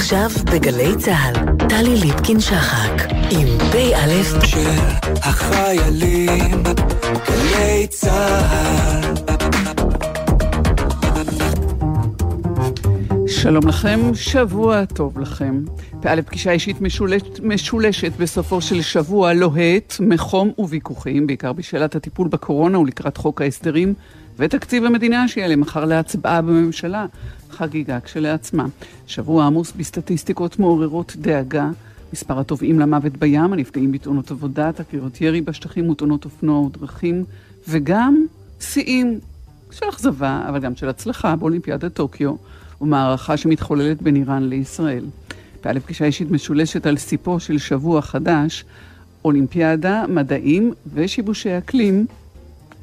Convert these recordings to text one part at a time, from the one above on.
עכשיו בגלי צה"ל, טלי ליפקין-שחק, עם פ"א של החיילים, גלי צה"ל. שלום לכם, שבוע טוב לכם. פ"א פגישה אישית משולשת, משולשת בסופו של שבוע לוהט, מחום וויכוחים, בעיקר בשאלת הטיפול בקורונה ולקראת חוק ההסדרים ותקציב המדינה שיעלה מחר להצבעה בממשלה. חגיגה כשלעצמה. שבוע עמוס בסטטיסטיקות מעוררות דאגה. מספר הטובעים למוות בים, הנפגעים בתאונות עבודה, תקריות ירי בשטחים ותאונות אופנוע ודרכים, וגם שיאים של אכזבה, אבל גם של הצלחה באולימפיאדת טוקיו, ומערכה שמתחוללת בין איראן לישראל. פא' פגישה אישית משולשת על סיפו של שבוע חדש, אולימפיאדה, מדעים ושיבושי אקלים.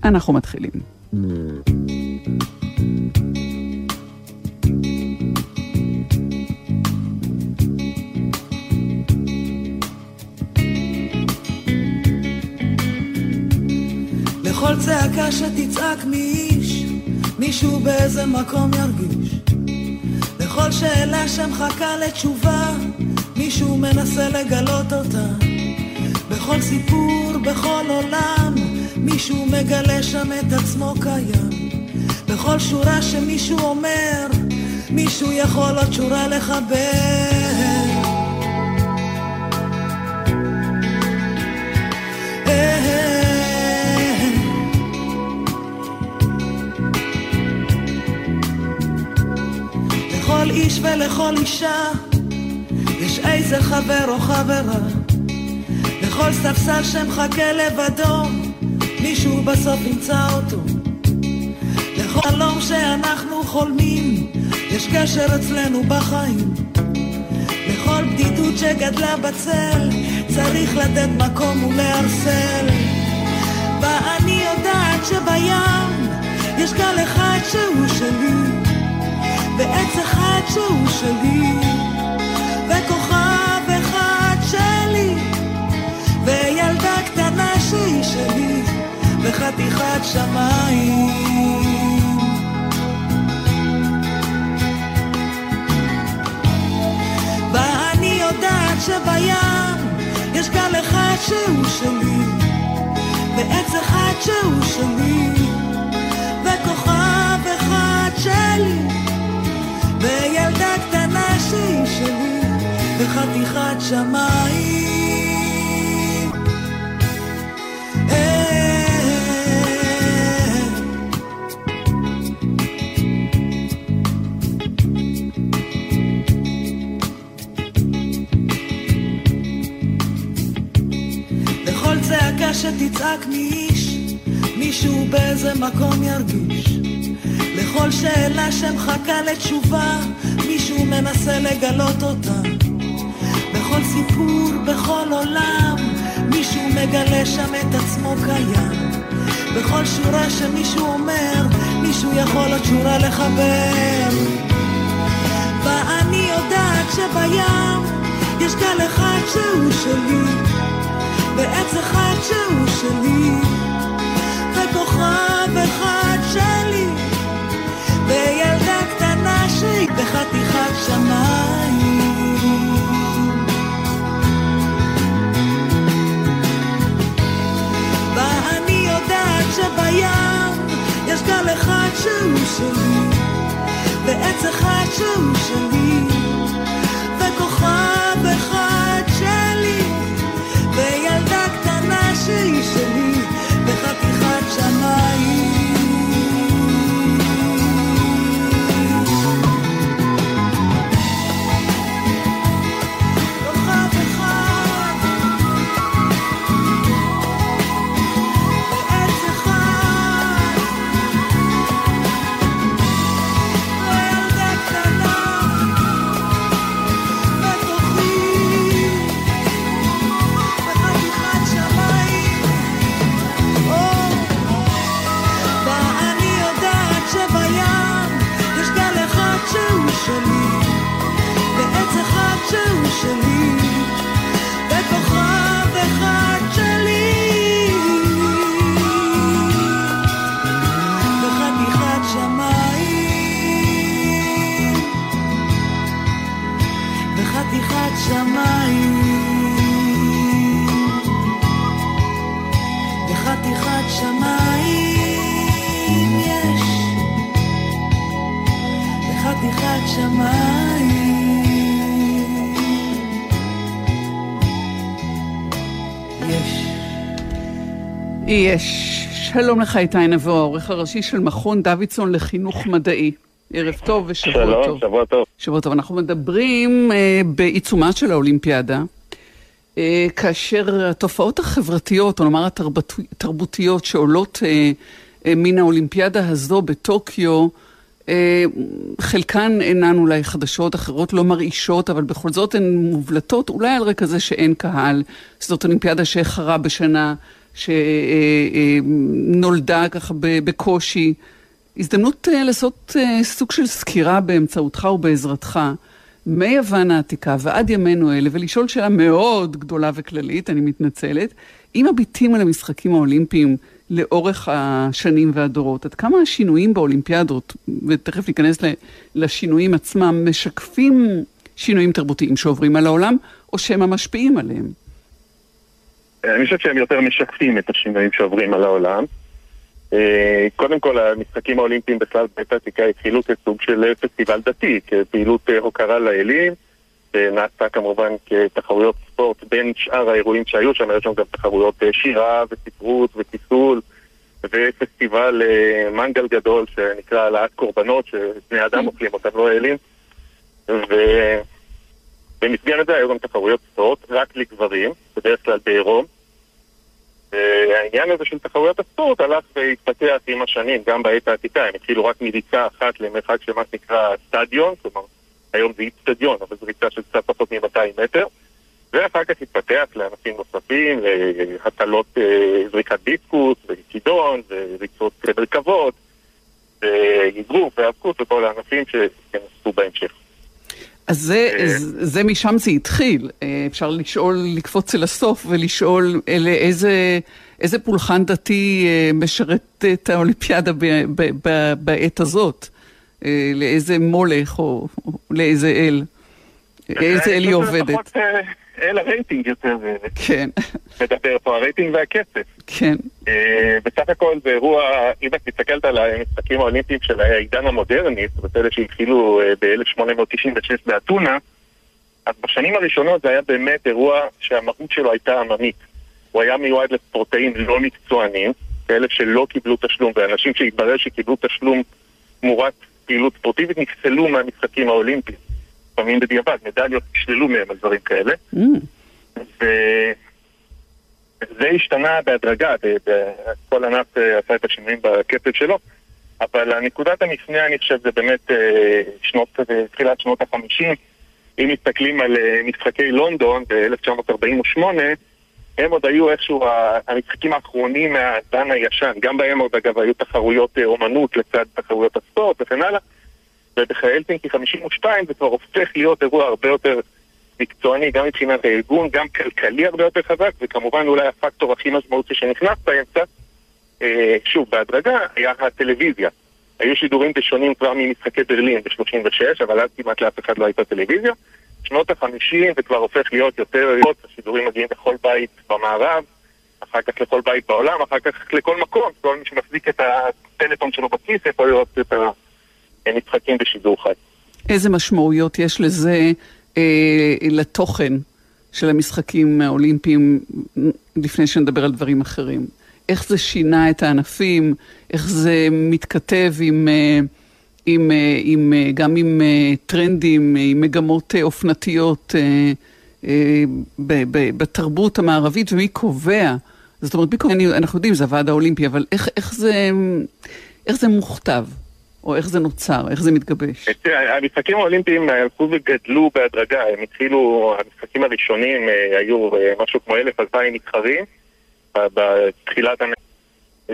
אנחנו מתחילים. Mm. לכל צעקה שתצעק מאיש, מישהו באיזה מקום ירגיש. לכל שאלה שמחכה לתשובה, מישהו מנסה לגלות אותה. בכל סיפור, בכל עולם, מישהו מגלה שם את עצמו קיים. בכל שורה שמישהו אומר, מישהו יכול עוד שורה לחבר. איש ולכל אישה יש איזה חבר או חברה. לכל ספסל שמחכה לבדו, מישהו בסוף ימצא אותו. לכל חלום שאנחנו חולמים, יש קשר אצלנו בחיים. לכל בדידות שגדלה בצל, צריך לתת מקום ולערסל. ואני יודעת שבים יש גל אחד שהוא שלי. ועץ אחד שהוא שלי, וכוכב אחד שלי, וילדה קטנה שהיא שלי, וחתיכת שמיים. ואני יודעת שבים יש גל אחד שהוא שלי, ועץ אחד שהוא שלי, וכוכב אחד שלי. וילדה קטנה שהיא שלי, בחתיכת שמיים. לכל צעקה שתצעק מאיש, מישהו באיזה מקום ירגיש. לכל שאלה שמחכה לתשובה, מישהו מנסה לגלות אותה. בכל סיפור, בכל עולם, מישהו מגלה שם את עצמו קיים. בכל שורה שמישהו אומר, מישהו יכול עוד שורה לחבר. ואני יודעת שבים יש גל אחד שהוא שלי, ועץ אחד שהוא שלי, שבים יש שהיא שלי, שמיים. שמיים יש. שלום לך איתי נבו, העורך הראשי של מכון דוידסון לחינוך מדעי. ערב טוב ושבוע שלום, טוב. שבוע טוב. שבוע טוב. אנחנו מדברים אה, בעיצומה של האולימפיאדה, אה, כאשר התופעות החברתיות, או נאמר התרבות, התרבותיות, שעולות אה, אה, מן האולימפיאדה הזו בטוקיו, אה, חלקן אינן אולי חדשות, אחרות לא מרעישות, אבל בכל זאת הן מובלטות, אולי על רקע זה שאין קהל. זאת אולימפיאדה שאיחרה בשנה, שנולדה ככה בקושי. הזדמנות אה, לעשות אה, סוג של סקירה באמצעותך ובעזרתך מיוון העתיקה ועד ימינו אלה, ולשאול שאלה מאוד גדולה וכללית, אני מתנצלת, אם מביטים על המשחקים האולימפיים לאורך השנים והדורות, עד כמה השינויים באולימפיאדות, ותכף ניכנס לשינויים עצמם, משקפים שינויים תרבותיים שעוברים על העולם, או שהם המשפיעים עליהם? אני חושב שהם יותר משקפים את השינויים שעוברים על העולם. אה, קודם כל, המשחקים האולימפיים בכלל בעת העתיקה התחילו כסוג של פסטיבל דתי, כפעילות אה, הוקרה לאלים, שנעשתה כמובן כתחרויות ספורט בין שאר האירועים שהיו שם, היו שם גם תחרויות אה, שירה וספרות וכיסול, ופסטיבל מנגל גדול שנקרא העלאת קורבנות, שבני אדם אוכלים אותם, לא האלים. ובמסגרת זה היו גם תחרויות ספורט רק לגברים, בדרך כלל בעירום. והעניין הזה של תחרויות הספורט הלך והתפתח עם השנים, גם בעת העתיקה, הם התחילו רק מריצה אחת למרחק של מה שנקרא סטדיון, כלומר, היום זה איצטדיון, אבל זו ריצה של קצת פחות מ-200 מטר, ואחר כך התפתח לענפים נוספים, להטלות אה, זריקת דיסקוס, וכידון, וריצות מרכבות, ואגרוף, והאבקות, וכל הענפים שנוספו בהמשך. אז זה, אה. זה, זה משם זה התחיל. אה, אפשר לשאול, לקפוץ אל הסוף ולשאול אלה, איזה, איזה פולחן דתי אה, משרת את האולימפיאדה ב, ב, ב, בעת הזאת? לאיזה מולך או, או לאיזה אל? איזה אל היא עובדת? פחות, אה, אל הרייטינג יותר אה, כן, מדבר פה, הרייטינג והכסף. כן. אה, בסך הכל זה אירוע, אם את מסתכלת על המשחקים האולימפיים של העידן המודרני, זאת אומרת אלה שהתחילו אה, ב-1896 באתונה, אז בשנים הראשונות זה היה באמת אירוע שהמהות שלו הייתה עממית. הוא היה מיועד לספורטאים לא מקצוענים, כאלה שלא קיבלו תשלום, ואנשים שהתברר שקיבלו תשלום תמורת פעילות ספורטיבית נפסלו מהמשחקים האולימפיים. לפעמים בדיעבד, מדליות נשללו מהם על דברים כאלה. Mm, וזה השתנה בהדרגה, כל ענף אה, עשה את השינויים בקצב שלו, אבל הנקודת המפנה, אני חושב, זה באמת אה, שנות, אה, תחילת שנות החמישים. אם מסתכלים על משחקי לונדון ב-1948, הם עוד היו איכשהו המשחקים האחרונים מהזן הישן. גם בהם עוד אגב היו תחרויות אומנות לצד תחרויות הספורט וכן הלאה. ובחלטינקי 52 זה כבר הופך להיות אירוע הרבה יותר מקצועני, גם מבחינת הארגון, גם כלכלי הרבה יותר חזק, וכמובן אולי הפקטור הכי משמעותי שנכנס באמצע, אה, שוב, בהדרגה, היה הטלוויזיה. היו שידורים ראשונים כבר ממשחקי ברלין ב-36, אבל אז כמעט לאף אחד לא הייתה טלוויזיה. שנות ה-50 זה כבר הופך להיות יותר, השידורים מגיעים לכל בית במערב, אחר כך לכל בית בעולם, אחר כך לכל מקום, כל מי שמחזיק את הטלפון שלו בכיס יכול לראות את המשחקים בשידור חי. איזה משמעויות יש לזה אה, לתוכן של המשחקים האולימפיים, לפני שנדבר על דברים אחרים? איך זה שינה את הענפים? איך זה מתכתב עם, אה, עם, אה, עם, אה, גם עם אה, טרנדים, עם מגמות אופנתיות ב- ב- בתרבות המערבית, ומי קובע? זאת אומרת, מי קובע? אנחנו יודעים, זה הוועד האולימפי, אבל איך, איך, זה, איך זה מוכתב? או איך זה נוצר? איך זה מתגבש? המשחקים האולימפיים הלכו וגדלו בהדרגה, הם התחילו, המשחקים הראשונים אה, היו אה, משהו כמו אלף אלפיים מתחרים בתחילת המ...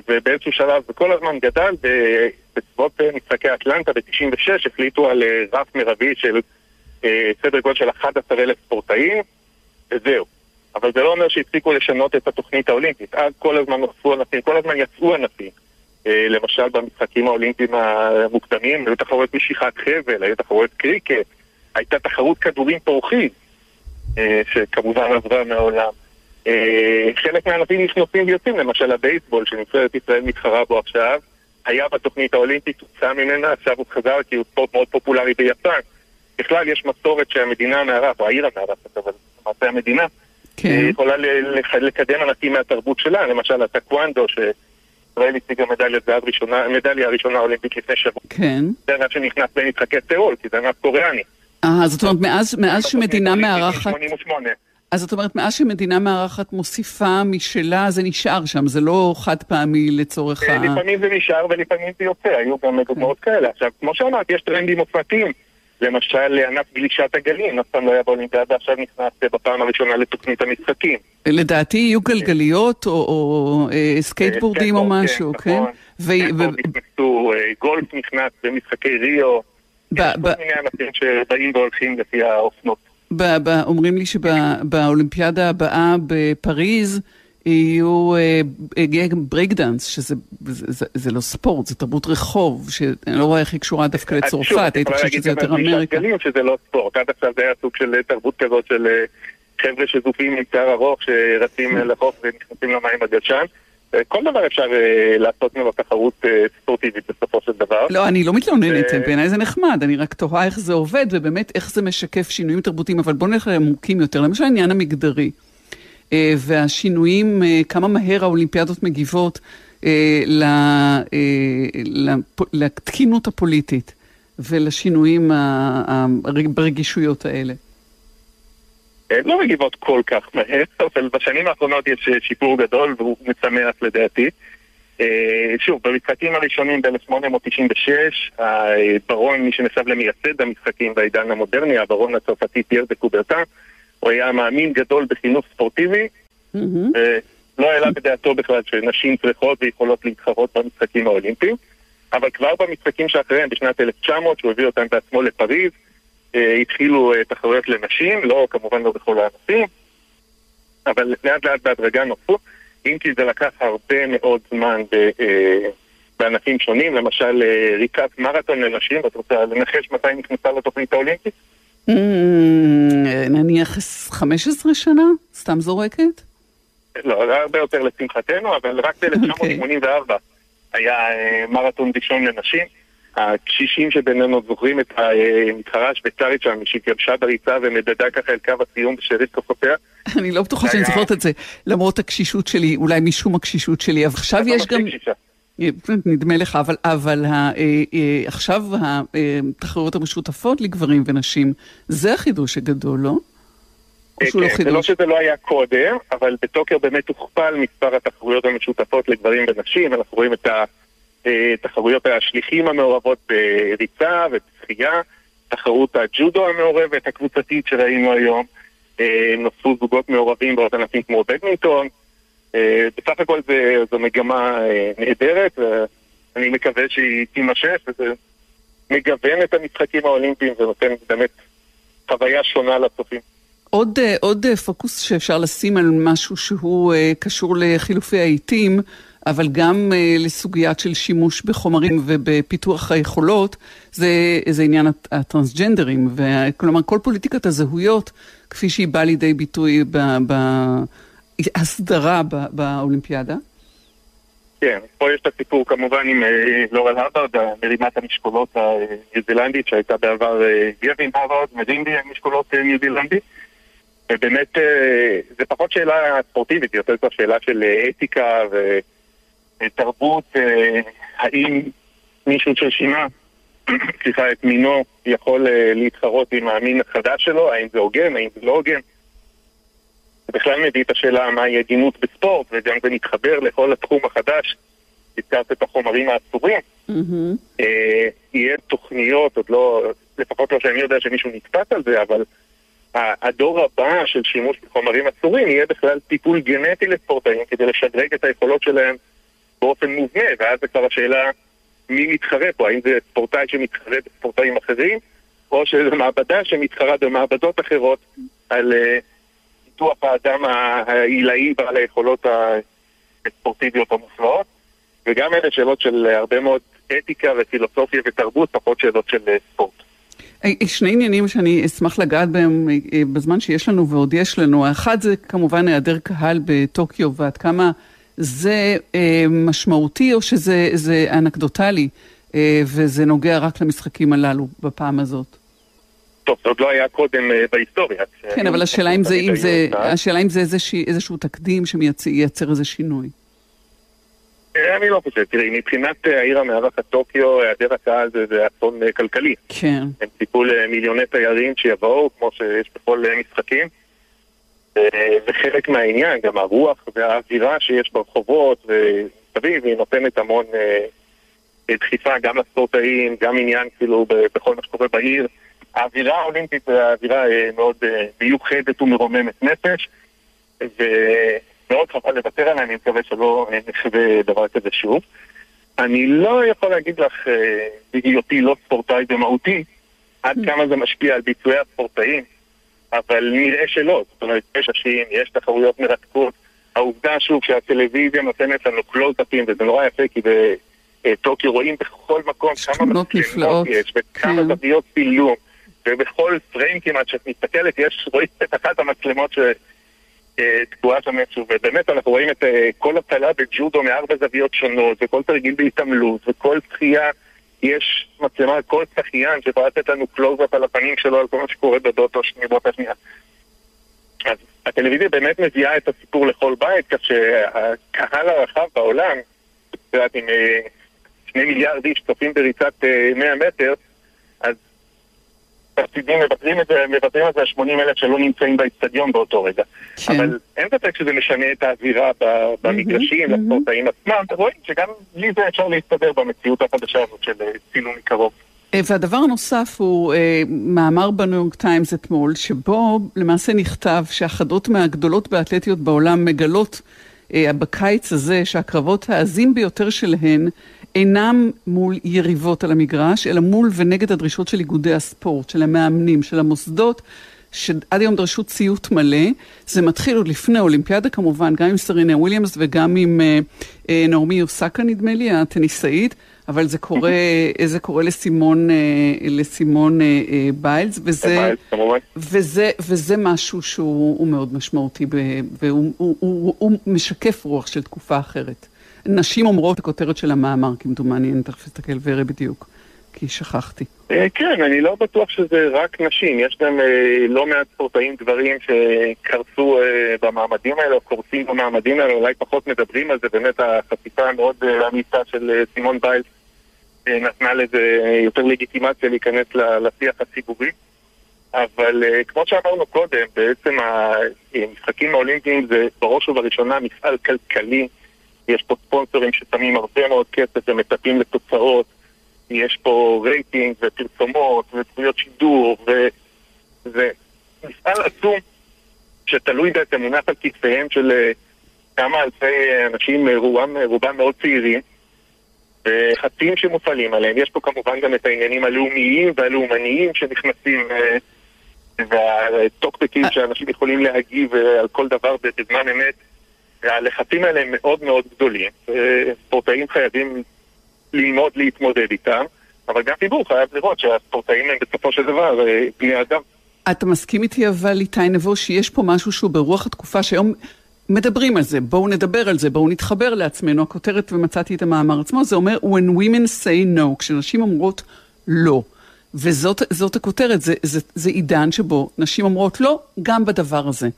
ובאיזשהו שלב זה כל הזמן גדל, ובסביבות אה, משחקי אטלנטה ב-96 החליטו על אה, רף מרבי של אה, סדר גודל של 11,000 ספורטאים, וזהו. אבל זה לא אומר שהפסיקו לשנות את התוכנית האולימפית. אז כל הזמן נוספו ענפים, כל הזמן יצאו ענפים. אה, למשל במשחקים האולימפיים המוקדמים, היו תחרויות משיכת חבל, היו תחרויות קריקט, הייתה תחרות כדורים פורחים. אה, שכמובן עברה מהעולם. אה, חלק מהענפים נכנסים ויוצאים, למשל הבייסבול שנבחרת ישראל מתחרה בו עכשיו, היה בתוכנית האולימפית, הוצא ממנה, עכשיו הוא חזר כי הוא ספורט מאוד פופולרי ביפן. בכלל יש מסורת שהמדינה המארחת, או העיר המארחת, אבל למעשה המדינה, כן. יכולה לקדם ענפים מהתרבות שלה, למשל הטקוונדו, שישראל הציגה מדליית זהב ראשונה, מדליה הראשונה אולימפית לפני שבוע. כן. זה ענף שנכנס למשחקי סירול, כי זה ענף קוריאני. אה, זאת אומרת, מאז, מאז שמדינה מארחת, האולימפית 88. אז זאת אומרת, מאז שמדינה מארחת מוסיפה משלה, זה נשאר שם, זה לא חד פעמי לצורך אה, ה... לפעמים זה נשאר ולפעמים זה יוצא, היו גם דוגמאות כאלה. עכשיו, כמו שאמרת, יש טרנדים אופנתיים. למשל, ענף גלישת הגלים, אף פעם לא היה באולימפיאדה, עכשיו נכנס אה, בפעם הראשונה לתוכנית המשחקים. לדעתי יהיו גלגליות או, אה, סקייטבורדים או סקייטבורד, משהו, כן? נכון. אה, גולף נכנס במשחקי ריו. כל מיני ענפים שבאים והולכים לפי האופנות. אומרים לי שבאולימפיאדה הבאה בפריז יהיו, אה, יהיה גם breakdance, שזה זה, זה, זה לא ספורט, זה תרבות רחוב, שאני לא רואה איך היא קשורה דווקא שוב, לצרפת, הייתי חושבת שזה יותר אמריקה. שזה לא ספורט. עד עכשיו זה היה סוג של אה, תרבות כזאת של אה, חבר'ה שזופים עם שיער ארוך שרצים אה, לחוף ונכנסים למים. אה, כל דבר אפשר אה, לעשות ממנו תחרות אה, ספורטיבית בסופו של דבר. לא, אני לא מתלוננת, אה, בעיניי זה נחמד, אני רק תוהה איך זה עובד, ובאמת איך זה משקף שינויים תרבותיים, אבל בואו נלך לעמוקים יותר, למשל העניין המגדרי, אה, והשינויים, אה, כמה מהר האולימפיאדות מגיבות אה, אה, לתקינות הפוליטית ולשינויים ברגישויות האלה. הן לא מגיבות כל כך מהר, אבל בשנים האחרונות יש אה, שיפור גדול והוא משמח לדעתי. אה, שוב, במשחקים הראשונים ב-1896, הברון, מי שנחשב למייסד המשחקים בעידן המודרני, הברון הצרפתי פייר דה קוברטן, הוא היה מאמין גדול בחינוך ספורטיבי. ולא העלה בדעתו בכלל שנשים צריכות ויכולות להתחרות במשחקים האולימפיים. אבל כבר במשחקים שאחריהם, בשנת 1900, שהוא הביא אותם בעצמו לפריז, אה, התחילו אה, תחרויות לנשים, לא, כמובן לא בכל הענפים, אבל לאט לאט בהדרגה נוספו, אם כי זה לקח הרבה מאוד זמן ב, אה, בענפים שונים, למשל אה, ריקת מרתון לנשים, את רוצה לנחש מתי נכנסה לתוכנית האולימפית? אה, נניח 15 שנה? סתם זורקת? לא, זה הרבה יותר לשמחתנו, אבל רק ב-1984 היה אה, מרתון ראשון לנשים. הקשישים שבינינו זוכרים את המתחרה השוויצרית שם, שהתייבשה בריצה ומדדה ככה אל קו הסיום בשארית כוחותיה. אני לא בטוחה שאני זוכרת את זה, למרות הקשישות שלי, אולי משום הקשישות שלי, אבל עכשיו יש גם. נדמה לך, אבל, אבל ה, אה, אה, עכשיו התחרויות המשותפות לגברים ונשים, זה החידוש הגדול, לא? או שהוא לא כן, זה לא חידוש? שזה לא היה קודם, אבל בטוקיו באמת הוכפל מספר התחרויות המשותפות לגברים ונשים, אנחנו רואים את התחרויות השליחים המעורבות בריצה ובשחייה, תחרות הג'ודו המעורבת הקבוצתית שראינו היום, אה, נוספו זוגות מעורבים בעוד ענפים כמו בדמינטון, אה, בסך הכל זה, זו מגמה אה, נהדרת, ואני מקווה שהיא תימשך, וזה מגוון את המשחקים האולימפיים ונותן באמת חוויה שונה לצופים. עוד, אה, עוד אה, פוקוס שאפשר לשים על משהו שהוא אה, קשור לחילופי העיתים, אבל גם אה, לסוגיית של שימוש בחומרים ובפיתוח היכולות, זה, זה עניין הט- הטרנסג'נדרים. כלומר, כל פוליטיקת הזהויות, כפי שהיא באה לידי ביטוי בהסדרה באולימפיאדה. כן, פה יש את הסיפור כמובן עם אה, לורל הרווארד, מרימת המשקולות הניו זילנדית שהייתה בעבר אה, גרווין הרווארד, מדינדי המשקולות אה, ניו זילנדי. ובאמת זה פחות שאלה ספורטיבית, יותר כבר שאלה של אתיקה ותרבות, האם מישהו ששינה, סליחה, את מינו יכול להתחרות עם המין החדש שלו, האם זה הוגן, האם זה לא הוגן. בכלל מביא את השאלה מהי הגינות בספורט, וגם זה מתחבר לכל התחום החדש. הזכרת את החומרים האסורים. מהמם. אה, יהיה תוכניות, עוד לא, לפחות לא שאני יודע שמישהו נתפס על זה, אבל הדור הבא של שימוש בחומרים אסורים יהיה בכלל טיפול גנטי לספורטאים כדי לשדרג את היכולות שלהם באופן מובנה, ואז זה כבר השאלה מי מתחרה פה, האם זה ספורטאי שמתחרה בספורטאים אחרים, או שזו מעבדה שמתחרה במעבדות אחרות על אה, פיתוח האדם העילאי בעל היכולות הספורטיביות המופלאות, וגם אלה שאלות של הרבה מאוד אתיקה ופילוסופיה ותרבות, פחות שאלות של אה, ספורט. שני עניינים שאני אשמח לגעת בהם בזמן שיש לנו ועוד יש לנו. האחד זה כמובן היעדר קהל בטוקיו ועד כמה זה משמעותי או שזה אנקדוטלי וזה נוגע רק למשחקים הללו בפעם הזאת. טוב, זה עוד לא היה קודם בהיסטוריה. כן, אבל השאלה אם זה, אם זה, השאלה אם זה איזשה, איזשהו תקדים שמייצר איזה שינוי. אני לא חושב, תראי, מבחינת העיר המארחת טוקיו, היעדר הקהל זה, זה אסון כלכלי. כן. הם ציפו למיליוני תיירים שיבואו, כמו שיש בכל משחקים. וחלק מהעניין, גם הרוח והאווירה שיש ברחובות ומסביב, היא נותנת המון דחיפה גם לספורטאים, גם עניין כאילו בכל מה שקורה בעיר. האווירה האולימפית זה אווירה מאוד מיוחדת ומרוממת נפש, ומאוד חבל לוותר עליה, אני מקווה שלא נחווה דבר כזה שוב. אני לא יכול להגיד לך, בהיותי לא ספורטאי במהותי, עד כמה זה משפיע על ביצועי הספורטאים, אבל נראה שלא. זאת אומרת, יש אשים, יש תחרויות מרתקות. העובדה, שוב, שהטלוויזיה נותנת לנו קלוז-אפים, וזה נורא יפה, כי בטוקיו רואים בכל מקום כמה מצלמות יש, וכמה כן. זוויות צילום. ובכל פריים כמעט שאת מסתכלת, יש, רואים את אחת המצלמות שתקועה שם איכשהו, ובאמת אנחנו רואים את אה, כל הטלה בג'ודו מארבע זוויות שונות, וכל תרגיל בהתעמלות, וכל שחייה, יש מצלמה כל שחיין שיכולה לתת לנו קלוז-אפ על הפנים שלו, על כל מה שקורה באותו שנייה, באותה שנייה. אז הטלוויזיה באמת מביאה את הסיפור לכל בית, כך שהקהל הרחב בעולם, את יודעת, עם אה, שני מיליארד איש צופים בריצת אה, 100 מטר, אז תפסידים מוותרים את זה, מוותרים על זה ה-80 אלף שלא נמצאים באצטדיון באותו רגע. כן. אבל אין ספק שזה משנה את האווירה במגרשים, מהמם. לספורטאים עצמם, ורואים שגם בלי זה אפשר להסתדר במציאות החדשה הזאת של אה, צילום מקרוב. אה, והדבר הנוסף הוא אה, מאמר בניו יורק טיימס אתמול, שבו למעשה נכתב שאחדות מהגדולות באתלטיות בעולם מגלות אה, בקיץ הזה שהקרבות העזים ביותר שלהן אינם מול יריבות על המגרש, אלא מול ונגד הדרישות של איגודי הספורט, של המאמנים, של המוסדות. שעד היום דרשו ציות מלא, זה מתחיל עוד לפני האולימפיאדה כמובן, גם עם סרינה וויליאמס וגם עם אה, אה, נעמי אוסקה נדמה לי, הטניסאית, אבל זה קורה, זה קורה לסימון, אה, לסימון אה, אה, ביילס, וזה. וזה, וזה משהו שהוא הוא מאוד משמעותי, והוא הוא, הוא, הוא משקף רוח של תקופה אחרת. נשים אומרות את הכותרת של המאמר, כמדומני, אני תכף אסתכל ואראה בדיוק, כי שכחתי. אה, כן, אני לא בטוח שזה רק נשים, יש גם אה, לא מעט ספורטאים גברים שקרסו אה, במעמדים האלה, או קורסים במעמדים האלה, אולי פחות מדברים על זה, באמת החשיפה המאוד אמיצה של סימון ביילס נתנה לזה יותר לגיטימציה להיכנס לשיח הציבורי. אבל כמו שאמרנו קודם, בעצם המשחקים האולימפיים זה בראש ובראשונה מפעל כלכלי. יש פה ספונסרים ששמים הרבה מאוד כסף ומצפים לתוצאות. יש פה רייטינג ופרסומות וזכויות שידור וזה מפעל עצום שתלוי בעצם מונח על כתפיהם של אה, כמה אלפי אנשים, אה, רובם, רובם מאוד צעירים וחצים שמופעלים עליהם. יש פה כמובן גם את העניינים הלאומיים והלאומניים שנכנסים אה, והטוקבקים שאנשים יכולים להגיב אה, על כל דבר בזמן אמת. והלחצים האלה הם מאוד מאוד גדולים. אה, ספורטאים חייבים ללמוד להתמודד איתם, אבל גם ציבור חייב לראות שהספורטאים הם בסופו של דבר אה, בני אדם. אתה מסכים איתי אבל, איתי נבו, שיש פה משהו שהוא ברוח התקופה שהיום מדברים על זה, בואו נדבר על זה, בואו נתחבר לעצמנו. הכותרת, ומצאתי את המאמר עצמו, זה אומר When women say no, כשנשים אומרות לא. וזאת זאת הכותרת, זה, זה, זה עידן שבו נשים אומרות לא, גם בדבר הזה.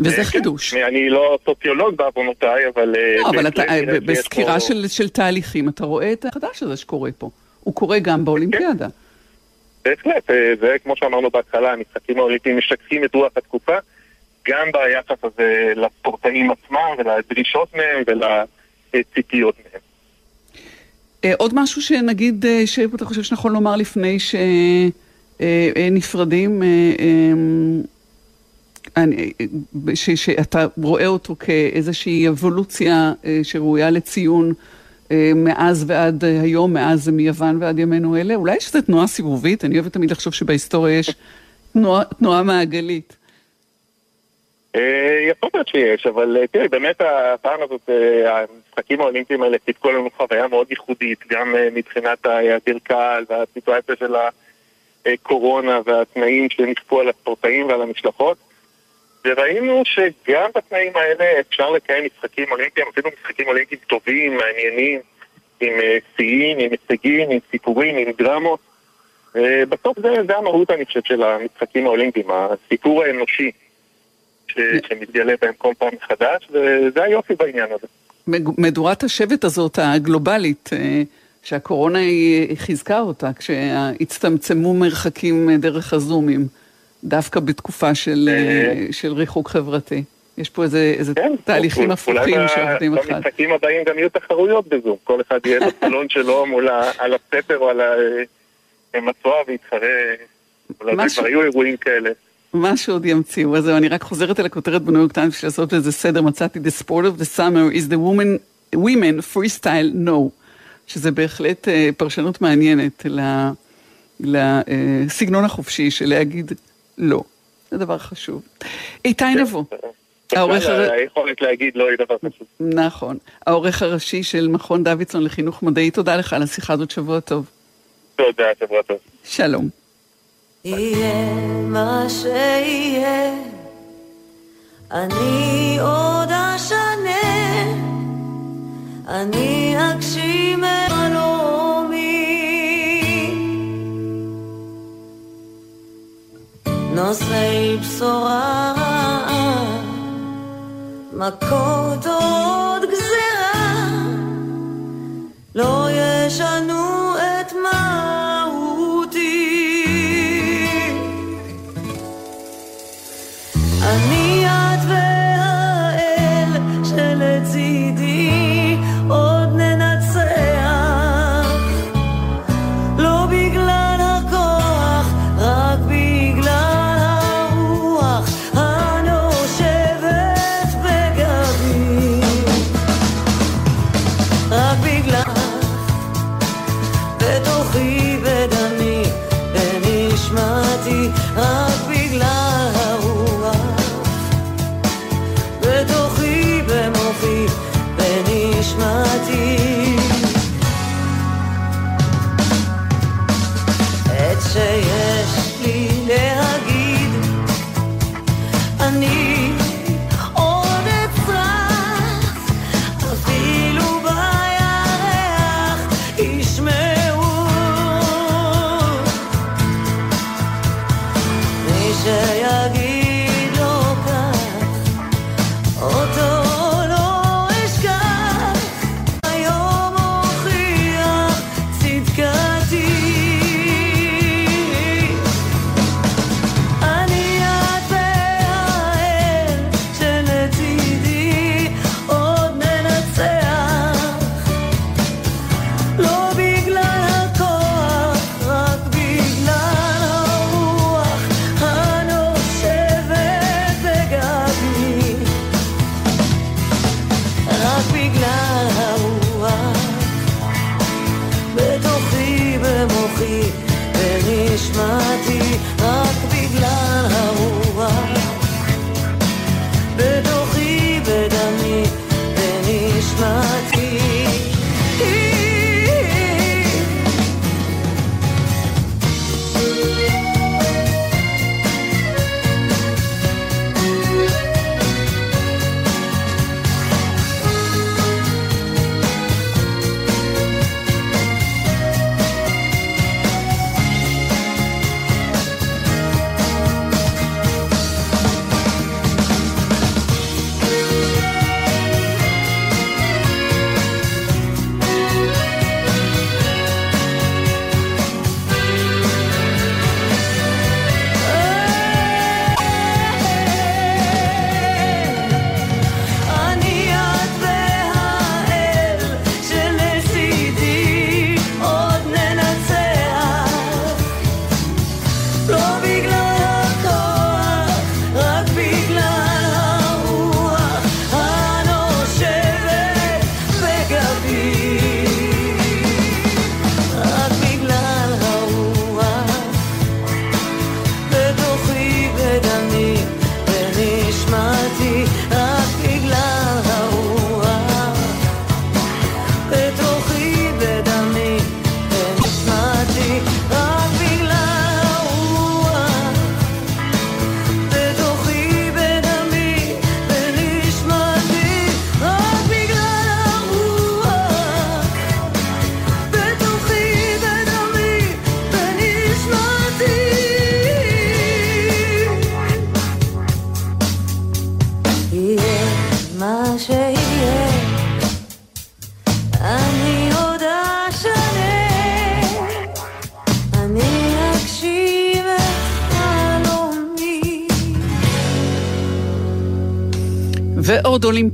וזה אה, חידוש. כן. אני לא סוציולוג בעוונותיי, אבל... אה, לא, אבל אתה, שיש בסקירה פה- של, של תהליכים, אתה רואה את החדש הזה שקורה פה. הוא קורה גם באולימפיאדה. בהחלט, אה, זה כמו שאמרנו בהתחלה, המשחקים האולימפיים משקפים את רוח התקופה, גם ביחס הזה לספורטאים עצמם ולדרישות מהם ולציפיות מהם. אה, עוד משהו שנגיד, אה, שאתה חושב שנכון לומר לפני שנפרדים, שאתה רואה אותו כאיזושהי אבולוציה אה, שראויה לציון אה, מאז ועד היום, מאז מיוון ועד ימינו אלה? אולי יש איזו תנועה סיבובית? אני אוהבת תמיד לחשוב שבהיסטוריה יש תנועה, תנועה מעגלית. אה, יכול להיות שיש, אבל תראי, באמת הפעם הזאת, המשחקים האולימפיים האלה סיפקו לנו חוויה מאוד ייחודית, גם מבחינת היעדר קהל והסיטואציה של הקורונה והתנאים שנכפו על הספורטאים ועל המשלחות. וראינו שגם בתנאים האלה אפשר לקיים משחקים אולימפיים, אפילו משחקים אולימפיים טובים, מעניינים, עם אה, שיאים, עם הישגים, עם סיפורים, עם דרמות. אה, בסוף זה, זה המהות, אני חושב, של המשחקים האולימפיים, הסיפור האנושי ש, שמתגלה בהם כל פעם מחדש, וזה היופי בעניין הזה. מדורת השבט הזאת, הגלובלית, אה, שהקורונה היא חיזקה אותה, כשהצטמצמו מרחקים דרך הזומים, דווקא בתקופה של, של ריחוק חברתי. יש פה איזה, איזה כן, תהליכים הפוכים שעובדים אחד. אולי במשחקים הבאים גם יהיו תחרויות בזום. כל אחד יהיה בסלון שלו מול ה, על הספר או על המסוע ויתחרה. אולי כבר היו אירועים כאלה. מה שעוד ימציאו. אז אני רק חוזרת אל הכותרת בניו יורק טיימס בשביל לעשות לזה סדר. מצאתי The sport of the summer is the woman, women freestyle no. שזה בהחלט uh, פרשנות מעניינת לסגנון החופשי של להגיד לא. זה דבר חשוב. איתי כן, נבו. העורך הר... היכולת להגיד לא היא דבר חשוב. נכון. העורך הראשי של מכון דוידסון לחינוך מדעי, תודה לך על השיחה הזאת, שבוע טוב. תודה, שבוע טוב. שלום. יהיה מה שיהיה, אני עוד אשנה, אני אגשים נושאי בשורה מכות עוד גזירה לא ישנו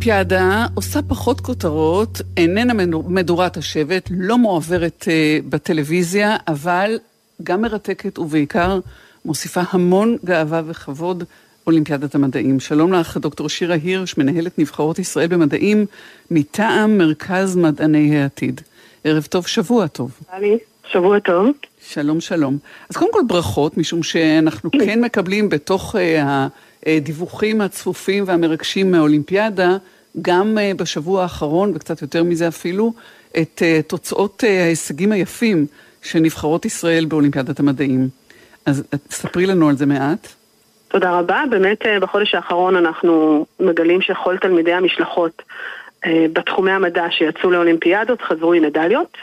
ועוד אולימפיאדה עושה פחות כותרות, איננה מדורת השבט, לא מועברת uh, בטלוויזיה, אבל גם מרתקת ובעיקר מוסיפה המון גאווה וכבוד אולימפיאדת המדעים. שלום לך, דוקטור שירה הירש, מנהלת נבחרות ישראל במדעים מטעם מרכז מדעני העתיד. ערב טוב, שבוע טוב. שבוע טוב. שלום, שלום. אז קודם כל ברכות, משום שאנחנו כן מקבלים בתוך uh, הדיווחים הצפופים והמרגשים מהאולימפיאדה, גם uh, בשבוע האחרון, וקצת יותר מזה אפילו, את uh, תוצאות uh, ההישגים היפים של נבחרות ישראל באולימפיאדת המדעים. אז ספרי לנו על זה מעט. תודה רבה. באמת בחודש האחרון אנחנו מגלים שכל תלמידי המשלחות בתחומי המדע שיצאו לאולימפיאדות חזרו עם מדליות.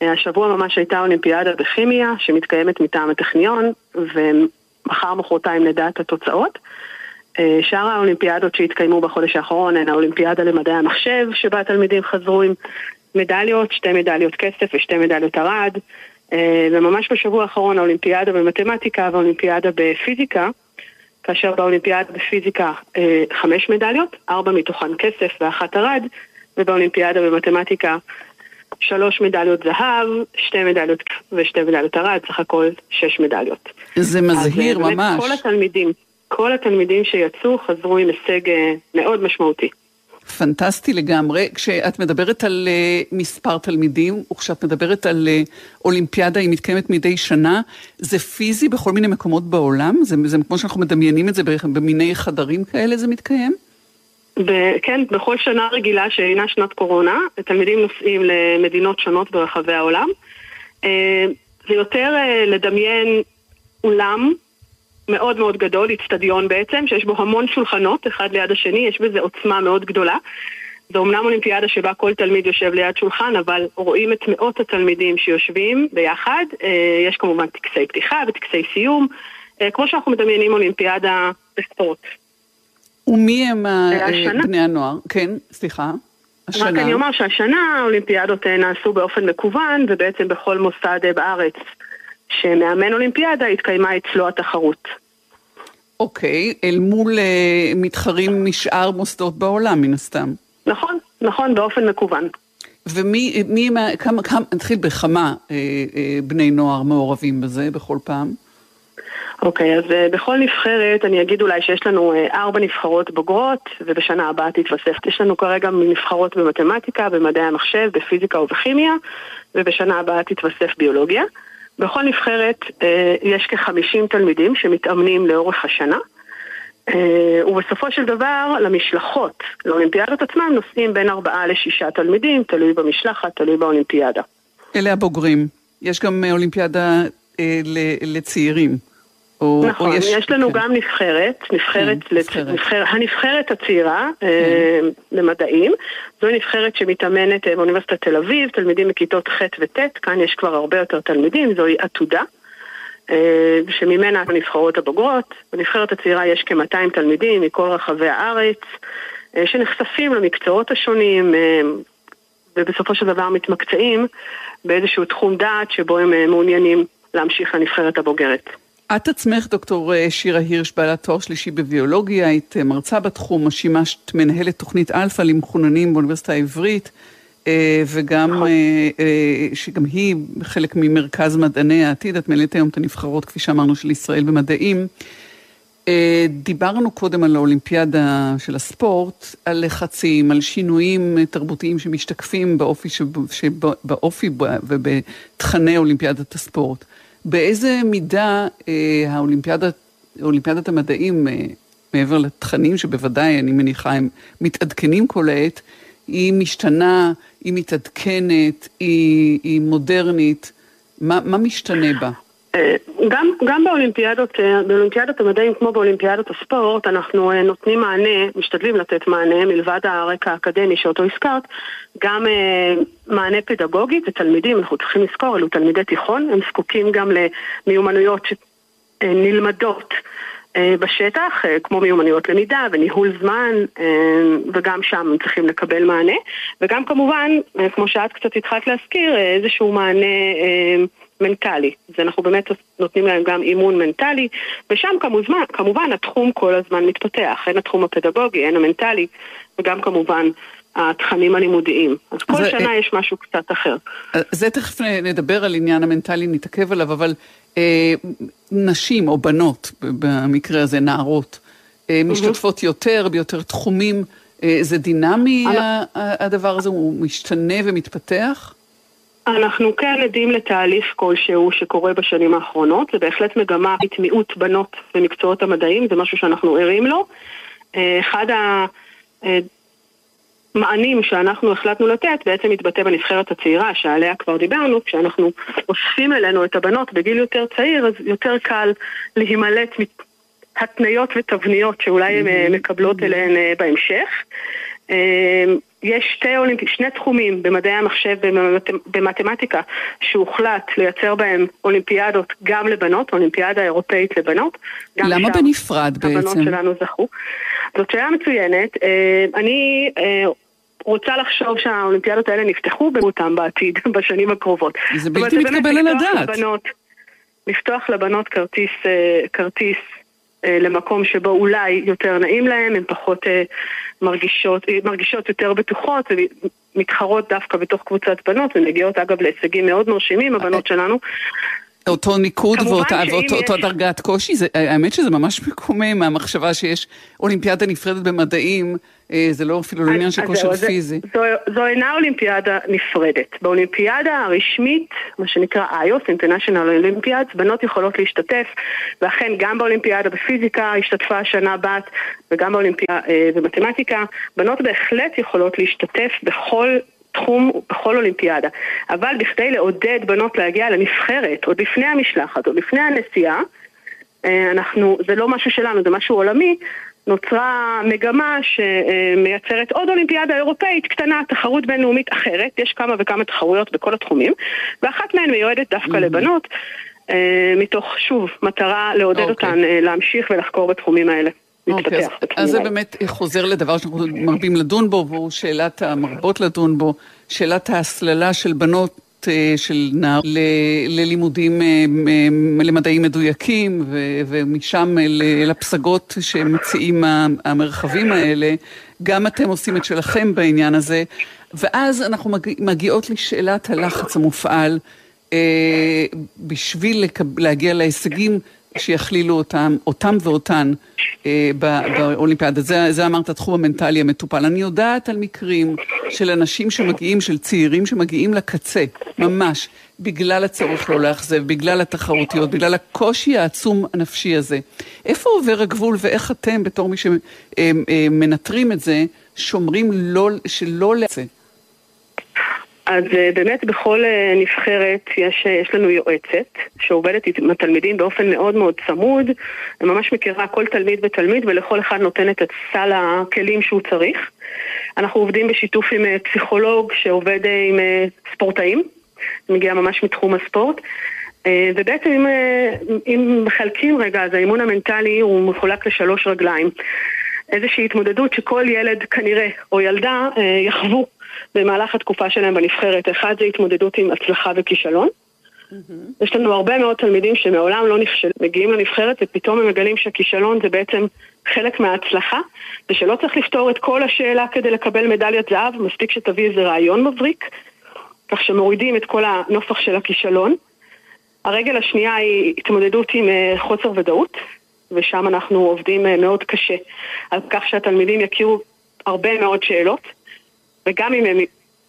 השבוע ממש הייתה אולימפיאדה בכימיה שמתקיימת מטעם הטכניון ומחר מחרתיים נדע את התוצאות. שאר האולימפיאדות שהתקיימו בחודש האחרון הן האולימפיאדה למדעי המחשב שבה התלמידים חזרו עם מדליות, שתי מדליות כסף ושתי מדליות ארד וממש בשבוע האחרון האולימפיאדה במתמטיקה והאולימפיאדה בפיזיקה כאשר באולימפיאדה בפיזיקה חמש מדליות, ארבע מתוכן כסף ואחת ארד ובאולימפיאדה במתמטיקה שלוש מדליות זהב, שתי מדליות ושתי מדליות ארד, סך הכל שש מדליות. זה מזהיר אז, ממש. כל התלמידים, כל התלמידים שיצאו חזרו עם הישג מאוד משמעותי. פנטסטי לגמרי. כשאת מדברת על uh, מספר תלמידים, וכשאת מדברת על uh, אולימפיאדה, היא מתקיימת מדי שנה, זה פיזי בכל מיני מקומות בעולם? זה, זה כמו שאנחנו מדמיינים את זה במיני חדרים כאלה זה מתקיים? כן, בכל שנה רגילה שאינה שנת קורונה, תלמידים נוסעים למדינות שונות ברחבי העולם. זה יותר לדמיין אולם מאוד מאוד גדול, איצטדיון בעצם, שיש בו המון שולחנות אחד ליד השני, יש בזה עוצמה מאוד גדולה. זו אומנם אולימפיאדה שבה כל תלמיד יושב ליד שולחן, אבל רואים את מאות התלמידים שיושבים ביחד. יש כמובן טקסי פתיחה וטקסי סיום, כמו שאנחנו מדמיינים אולימפיאדה בספורט. ומי הם השנה? בני הנוער? כן, סליחה. השנה. רק אני אומר שהשנה האולימפיאדות נעשו באופן מקוון, ובעצם בכל מוסד בארץ שמאמן אולימפיאדה התקיימה אצלו התחרות. אוקיי, אל מול uh, מתחרים משאר מוסדות בעולם, מן הסתם. נכון, נכון, באופן מקוון. ומי, מי, כמה, כמה, נתחיל בכמה אה, אה, בני נוער מעורבים בזה בכל פעם? אוקיי, okay, אז uh, בכל נבחרת אני אגיד אולי שיש לנו uh, ארבע נבחרות בוגרות ובשנה הבאה תתווסף. יש לנו כרגע נבחרות במתמטיקה, במדעי המחשב, בפיזיקה ובכימיה ובשנה הבאה תתווסף ביולוגיה. בכל נבחרת uh, יש כחמישים תלמידים שמתאמנים לאורך השנה uh, ובסופו של דבר למשלחות, לאולימפיאדות עצמם נוסעים בין ארבעה לשישה תלמידים, תלוי במשלחת, תלוי באולימפיאדה. אלה הבוגרים. יש גם אולימפיאדה uh, לצעירים. או, נכון, או יש, יש לנו כן. גם נבחרת, נבחרת, כן, לצ... נבחרת. נבחר, הנבחרת הצעירה כן. אה, למדעים, זו נבחרת שמתאמנת אה, באוניברסיטת תל אביב, תלמידים מכיתות ח' וט', כאן יש כבר הרבה יותר תלמידים, זוהי עתודה, אה, שממנה הנבחרות הבוגרות, בנבחרת הצעירה יש כ-200 תלמידים מכל רחבי הארץ, אה, שנחשפים למקצועות השונים, אה, ובסופו של דבר מתמקצעים באיזשהו תחום דעת שבו הם אה, מעוניינים להמשיך לנבחרת הבוגרת. את עצמך, דוקטור אה, שירה הירש, בעלת תואר שלישי בביולוגיה, היית אה, מרצה בתחום, שימשת מנהלת תוכנית אלפא למחוננים באוניברסיטה העברית, אה, וגם, נכון. שגם היא חלק ממרכז מדעני העתיד, את מנהלת היום את הנבחרות, כפי שאמרנו, של ישראל במדעים. דיברנו קודם על האולימפיאדה של הספורט, על לחצים, על שינויים תרבותיים שמשתקפים באופי, שבאופי ובתכני אולימפיאדת הספורט. באיזה מידה אה, האולימפיאדת, אולימפיאדת המדעים, אה, מעבר לתכנים שבוודאי, אני מניחה, הם מתעדכנים כל העת, היא משתנה, היא מתעדכנת, היא, היא מודרנית, מה, מה משתנה בה? אה, גם, גם באולימפיאדות, אה, באולימפיאדות המדעים כמו באולימפיאדות הספורט, אנחנו אה, נותנים מענה, משתדלים לתת מענה, מלבד הרקע האקדמי שאותו הזכרת, גם מענה פדגוגי ותלמידים, אנחנו צריכים לזכור, אלו תלמידי תיכון, הם זקוקים גם למיומנויות שנלמדות בשטח, כמו מיומנויות למידה וניהול זמן, וגם שם הם צריכים לקבל מענה, וגם כמובן, כמו שאת קצת התחלת להזכיר, איזשהו מענה מנטלי. אז אנחנו באמת נותנים להם גם אימון מנטלי, ושם כמובן, כמובן התחום כל הזמן מתפתח, הן התחום הפדגוגי, הן המנטלי, וגם כמובן התכנים הלימודיים. אז כל זה- שנה יש משהו קצת אחר. זה תכף נדבר על עניין המנטלי, נתעכב עליו, אבל אה, נשים או בנות, במקרה הזה נערות, אה, משתתפות יותר ביותר תחומים, אה, זה דינמי אני- הדבר הזה, הוא משתנה ומתפתח? אנחנו כן עדים לתהליך כלשהו שקורה בשנים האחרונות, זה בהחלט מגמה מיעוט בנות במקצועות המדעיים, זה משהו שאנחנו ערים לו. אה, אחד המענים שאנחנו החלטנו לתת בעצם מתבטא בנבחרת הצעירה, שעליה כבר דיברנו, כשאנחנו אוספים אלינו את הבנות בגיל יותר צעיר, אז יותר קל להימלט התניות ותבניות שאולי הן אה, מקבלות אליהן אה, בהמשך. יש שתי אולימפ... שני תחומים במדעי המחשב ובמתמטיקה שהוחלט לייצר בהם אולימפיאדות גם לבנות, אולימפיאדה אירופאית לבנות. למה בנפרד הבנות בעצם? שלנו זכו. זאת שאלה מצוינת. אה, אני אה, רוצה לחשוב שהאולימפיאדות האלה נפתחו במותם בעתיד, בשנים הקרובות. זה בלתי מתקבל על הדעת. לפתוח לבנות כרטיס, אה, כרטיס למקום שבו אולי יותר נעים להם, הן פחות אה, מרגישות, אה, מרגישות יותר בטוחות ומתחרות דווקא בתוך קבוצת בנות ומגיעות אגב להישגים מאוד מרשימים, הבנות שלנו. אותו ניקוד ואותה אותה יש- דרגת קושי, זה, האמת שזה ממש מקומם מהמחשבה שיש אולימפיאדה נפרדת במדעים, אה, זה לא אפילו לא עניין של אז כושר זה- פיזי. זו, זו אינה אולימפיאדה נפרדת. באולימפיאדה הרשמית, מה שנקרא IOS, International Olympiads, בנות יכולות להשתתף, ואכן גם באולימפיאדה בפיזיקה השתתפה השנה בת, וגם באולימפיאדה אה, במתמטיקה, בנות בהחלט יכולות להשתתף בכל... תחום בכל אולימפיאדה, אבל בכדי לעודד בנות להגיע לנבחרת, עוד לפני המשלחת, עוד לפני הנסיעה, אה, אנחנו, זה לא משהו שלנו, זה משהו עולמי, נוצרה מגמה שמייצרת עוד אולימפיאדה אירופאית קטנה, תחרות בינלאומית אחרת, יש כמה וכמה תחרויות בכל התחומים, ואחת מהן מיועדת דווקא לבנות, אה, מתוך, שוב, מטרה לעודד אוקיי. אותן אה, להמשיך ולחקור בתחומים האלה. אוקיי, אז, להתפתח בתחומים אז זה. באמת חוזר לדבר שאנחנו מרבים לדון בו, והוא שאלת המרבות לדון בו, שאלת ההסללה של בנות, של נער, ללימודים, אה, למדעים מדויקים, ומשם לפסגות שמציעים המרחבים האלה. גם אתם עושים את שלכם בעניין הזה, ואז אנחנו מגיע, מגיעות לשאלת הלחץ המופעל אה, בשביל להגיע להישגים שיכלילו אותם, אותם ואותן אה, ב- באולימפיאדה. זה, זה אמרת התחום המנטלי המטופל. אני יודעת על מקרים של אנשים שמגיעים, של צעירים שמגיעים לקצה, ממש, בגלל הצורך לא לאכזב, בגלל התחרותיות, בגלל הקושי העצום הנפשי הזה. איפה עובר הגבול ואיך אתם, בתור מי שמנטרים את זה, שומרים לא, שלא לצא? אז אה, באמת בכל אה, נבחרת יש, אה, יש לנו יועצת שעובדת עם התלמידים באופן מאוד מאוד צמוד, ממש מכירה כל תלמיד ותלמיד ולכל אחד נותנת את סל הכלים שהוא צריך. אנחנו עובדים בשיתוף עם פסיכולוג שעובד עם ספורטאים, מגיע ממש מתחום הספורט. ובעצם אם, אם מחלקים רגע, אז האימון המנטלי הוא מחולק לשלוש רגליים. איזושהי התמודדות שכל ילד כנראה או ילדה יחוו במהלך התקופה שלהם בנבחרת. אחד זה התמודדות עם הצלחה וכישלון. יש לנו הרבה מאוד תלמידים שמעולם לא נכשלו, מגיעים לנבחרת ופתאום הם מגלים שהכישלון זה בעצם חלק מההצלחה, ושלא צריך לפתור את כל השאלה כדי לקבל מדליית זהב, מספיק שתביא איזה רעיון מבריק, כך שמורידים את כל הנופח של הכישלון. הרגל השנייה היא התמודדות עם אה, חוסר ודאות, ושם אנחנו עובדים אה, מאוד קשה על כך שהתלמידים יכירו הרבה מאוד שאלות, וגם אם הם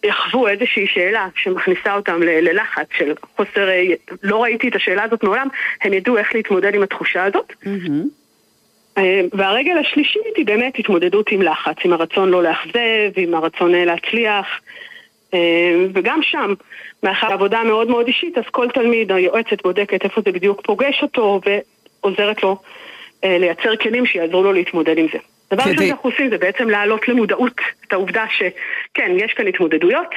יחוו איזושהי שאלה שמכניסה אותם ללחץ של חוסר, אה, לא ראיתי את השאלה הזאת מעולם, הם ידעו איך להתמודד עם התחושה הזאת. אה, והרגל השלישית היא באמת התמודדות עם לחץ, עם הרצון לא לאכזב, עם הרצון אה, להצליח. וגם שם, מאחר עבודה מאוד מאוד אישית, אז כל תלמיד, היועצת בודקת איפה זה בדיוק פוגש אותו ועוזרת לו לייצר כלים שיעזרו לו להתמודד עם זה. דבר ראשון כדי- שאנחנו עושים זה בעצם להעלות למודעות את העובדה שכן, יש כאן התמודדויות,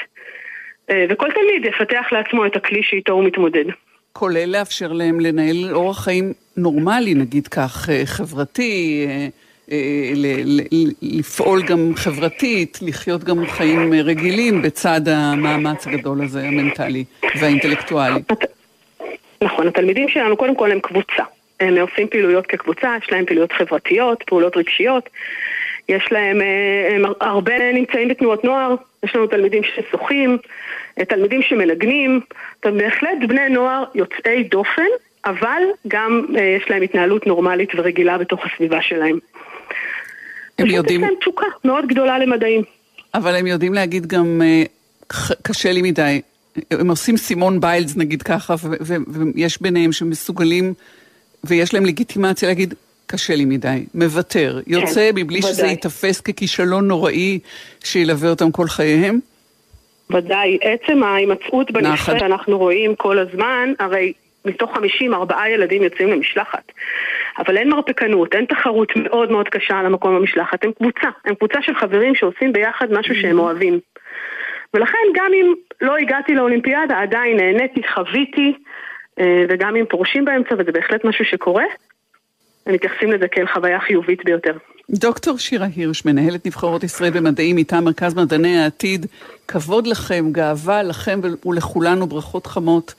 אה, וכל תלמיד יפתח לעצמו את הכלי שאיתו הוא מתמודד. כולל לאפשר להם לנהל אורח חיים נורמלי, נגיד כך, אה, חברתי, אה, לפעול גם חברתית, לחיות גם חיים רגילים בצד המאמץ הגדול הזה, המנטלי והאינטלקטואלי. נכון, התלמידים שלנו קודם כל הם קבוצה. הם עושים פעילויות כקבוצה, יש להם פעילויות חברתיות, פעולות רגשיות. יש להם, אה, הם הרבה נמצאים בתנועות נוער, יש לנו תלמידים ששוחים, אה, תלמידים שמנגנים, בהחלט בני נוער יוצאי דופן, אבל גם אה, יש להם התנהלות נורמלית ורגילה בתוך הסביבה שלהם. הם יודעים, יש להם תשוקה מאוד גדולה למדעים. אבל הם יודעים להגיד גם, קשה לי מדי. הם עושים סימון ביילס נגיד ככה, ויש ביניהם שמסוגלים, ויש להם לגיטימציה להגיד, קשה לי מדי, מוותר, יוצא מבלי שזה כן, ודאי. ייתפס ככישלון נוראי שילווה אותם כל חייהם. ודאי, עצם ההימצאות. בנבחרת שאנחנו רואים כל הזמן, הרי מתוך 50, ארבעה ילדים יוצאים למשלחת. אבל אין מרפקנות, אין תחרות מאוד מאוד קשה על המקום במשלחת, הם קבוצה, הם קבוצה של חברים שעושים ביחד משהו שהם אוהבים. ולכן גם אם לא הגעתי לאולימפיאדה, עדיין נהניתי, חוויתי, וגם אם פורשים באמצע, וזה בהחלט משהו שקורה, הם מתייחסים לזה כאל חוויה חיובית ביותר. דוקטור שירה הירש, מנהלת נבחרות ישראל במדעים מטעם מרכז מדעני העתיד, כבוד לכם, גאווה לכם ולכולנו, ברכות חמות,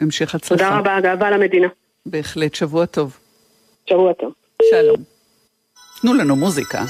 המשך הצלחה. תודה רבה, גאווה למדינה. בהחלט, שבוע טוב. שבוע טוב. שלום. תנו לנו מוזיקה.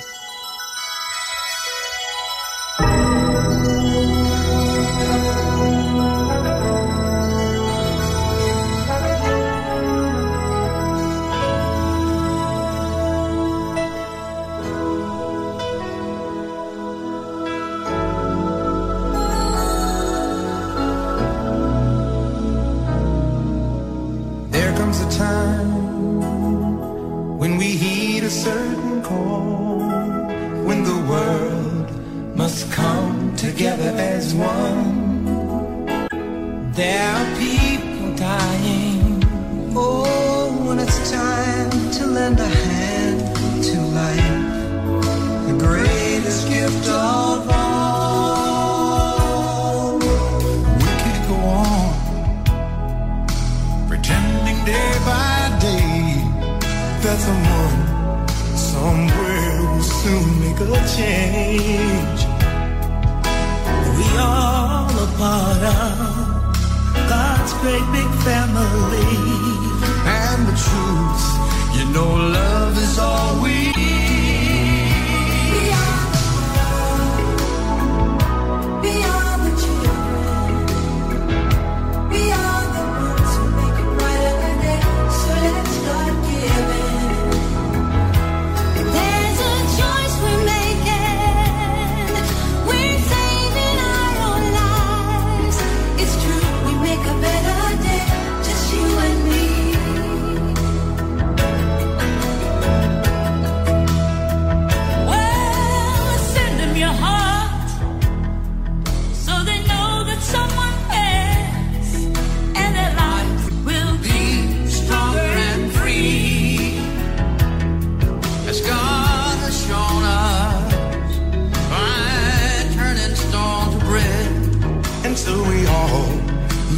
So we all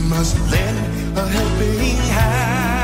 must lend a helping hand.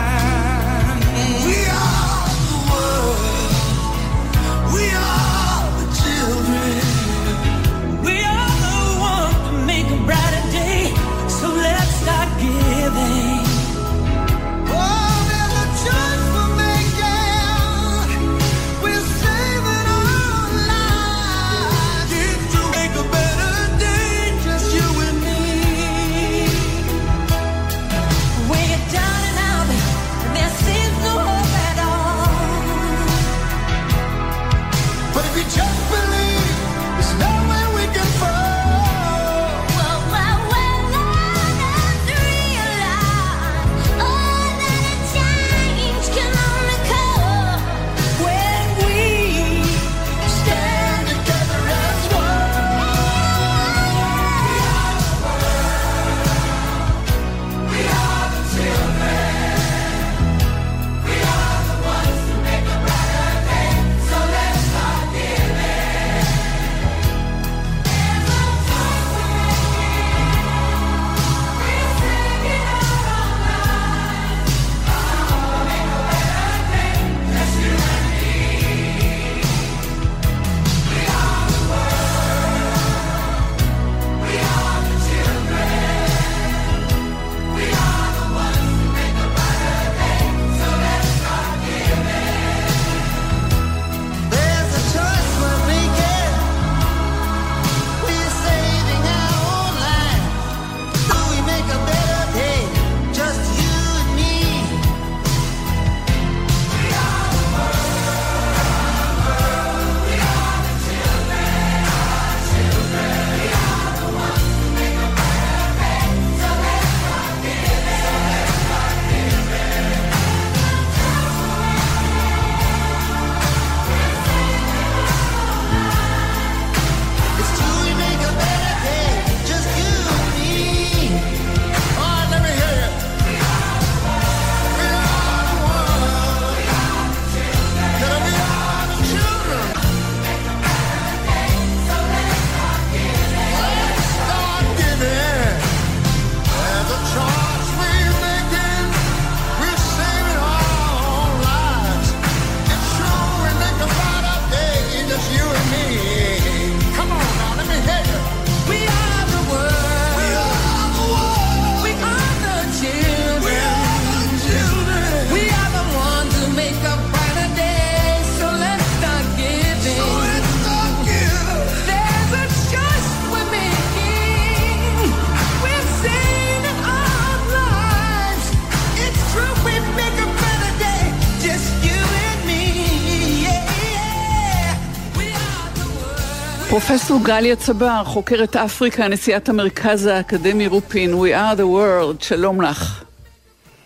פרופסור גליה צבר, חוקרת אפריקה, נשיאת המרכז האקדמי רופין, We are the world, שלום לך.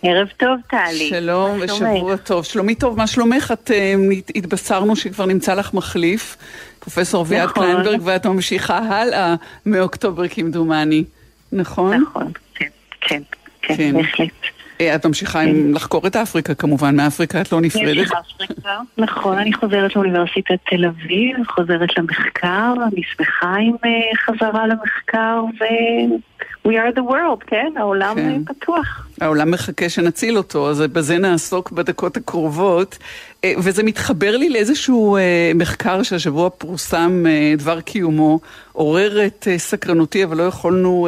ערב טוב, טלי. שלום ושבוע? טוב. שלומי טוב, מה שלומך? את אה, התבשרנו שכבר נמצא לך מחליף, פרופסור אביעד נכון. קליינברג, ואת ממשיכה הלאה מאוקטובר כמדומני, נכון? נכון, כן, כן, כן. כן, בהחלט. אה, את ממשיכה עם לחקור את אפריקה כמובן, מאפריקה את לא נפרדת. נכון, אני חוזרת לאוניברסיטת תל אביב, חוזרת למחקר, אני שמחה עם אה, חזרה למחקר, ו... We are the world, כן? העולם כן. פתוח. העולם מחכה שנציל אותו, אז בזה נעסוק בדקות הקרובות. אה, וזה מתחבר לי לאיזשהו אה, מחקר שהשבוע פורסם אה, דבר קיומו, עורר את סקרנותי, אבל לא יכולנו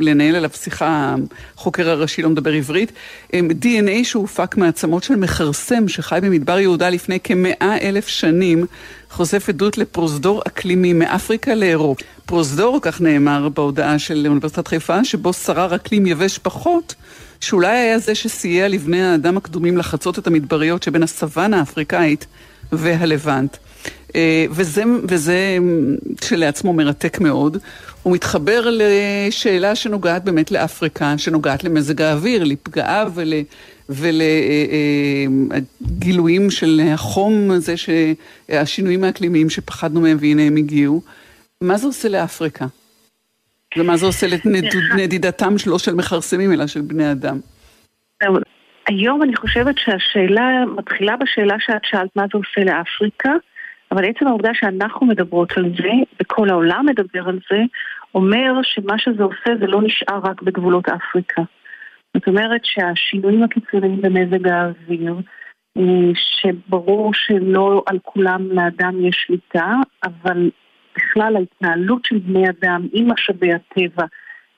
לנהל עליו שיחה, החוקר הראשי לא מדבר עברית. DNA שהופק מעצמות של מכרסם שחי במדבר יהודה לפני כמאה אלף שנים, חושף עדות לפרוזדור אקלימי מאפריקה לאירופה. פרוזדור, כך נאמר בהודעה של אוניברסיטת חיפה, שבו שרר אקלים יבש פחות, שאולי היה זה שסייע לבני האדם הקדומים לחצות את המדבריות שבין הסוואנה האפריקאית והלבנט. אה, וזה, וזה כשלעצמו מרתק מאוד. הוא מתחבר לשאלה שנוגעת באמת לאפריקה, שנוגעת למזג האוויר, לפגעיו ול... ולגילויים של החום הזה, השינויים האקלימיים שפחדנו מהם והנה הם הגיעו. מה זה עושה לאפריקה? ומה זה עושה לנדידתם לא של מכרסמים אלא של בני אדם? היום אני חושבת שהשאלה מתחילה בשאלה שאת שאלת מה זה עושה לאפריקה, אבל עצם העובדה שאנחנו מדברות על זה, וכל העולם מדבר על זה, אומר שמה שזה עושה זה לא נשאר רק בגבולות אפריקה. זאת אומרת שהשינויים הקיצוניים במזג האוויר, אה, שברור שלא על כולם לאדם יש שליטה, אבל בכלל ההתנהלות של בני אדם עם משאבי הטבע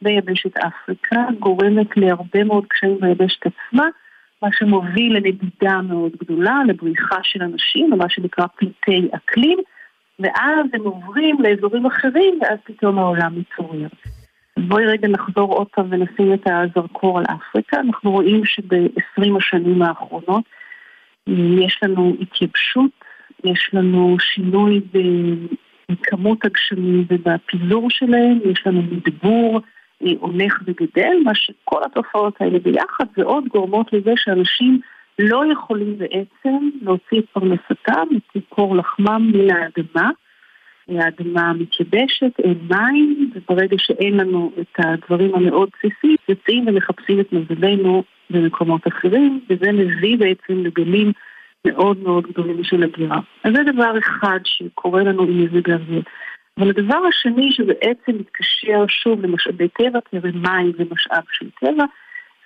ביבשת אפריקה גורמת להרבה מאוד קשיים ביבשת עצמה, מה שמוביל לנדידה מאוד גדולה, לבריחה של אנשים, למה שנקרא פליטי אקלים, ואז הם עוברים לאזורים אחרים, ואז פתאום העולם מתעורר. בואי רגע נחזור עוד פעם ונשים את הזרקור על אפריקה. אנחנו רואים שב-20 השנים האחרונות אה, יש לנו התייבשות, יש לנו שינוי בכמות הגשמים ובפיזור שלהם, יש לנו מדבור אה, הולך וגדל, מה שכל התופעות האלה ביחד ועוד גורמות לזה שאנשים לא יכולים בעצם להוציא את פרנסתם, את מקור לחמם מן האדמה. האדמה מתייבשת, אין מים, וברגע שאין לנו את הדברים המאוד בסיסיים, יוצאים ומחפשים את מזלנו במקומות אחרים, וזה מביא בעצם לגלים מאוד מאוד גדולים של הגירה. אז זה דבר אחד שקורה לנו עם מזג האוויר. אבל הדבר השני שבעצם מתקשר שוב למשאבי טבע, כי הרי מים זה משאב של טבע,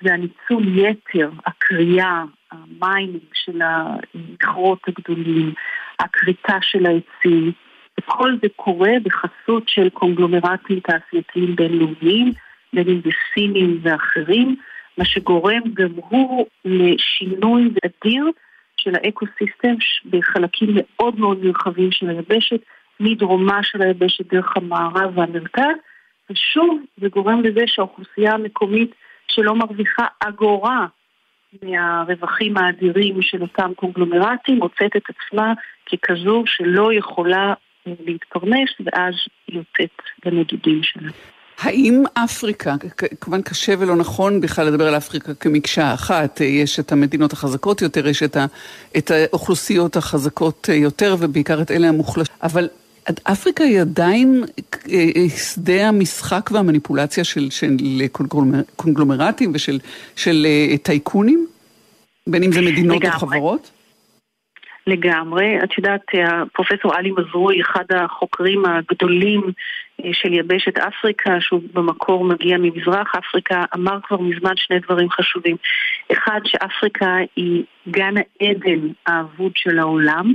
זה הניצול יתר, הכרייה, ה mining של המכרות הגדולים, הכריתה של העצים, וכל זה קורה בחסות של קונגלומרטים תעשייתיים בינלאומיים, בין אם זה סינים ואחרים, מה שגורם גם הוא לשינוי אדיר של האקוסיסטם בחלקים מאוד מאוד נרחבים של היבשת, מדרומה של היבשת דרך המערב והמרכז, ושוב זה גורם לזה שהאוכלוסייה המקומית שלא מרוויחה אגורה מהרווחים האדירים של אותם קונגלומרטים מוצאת את עצמה ככזו שלא יכולה להתפרנס ואז יוצאת לנדודים שלה. האם אפריקה, כמובן קשה ולא נכון בכלל לדבר על אפריקה כמקשה אחת, יש את המדינות החזקות יותר, יש את, ה, את האוכלוסיות החזקות יותר ובעיקר את אלה המוחלשות, אבל אפריקה היא עדיין שדה המשחק והמניפולציה של, של קונגלומרטים ושל של טייקונים, בין אם זה מדינות לגמרי. או חברות? לגמרי. את יודעת, פרופסור עלי מזרוי, אחד החוקרים הגדולים של יבשת אפריקה, שהוא במקור מגיע ממזרח אפריקה, אמר כבר מזמן שני דברים חשובים. אחד, שאפריקה היא גן העדן האבוד של העולם.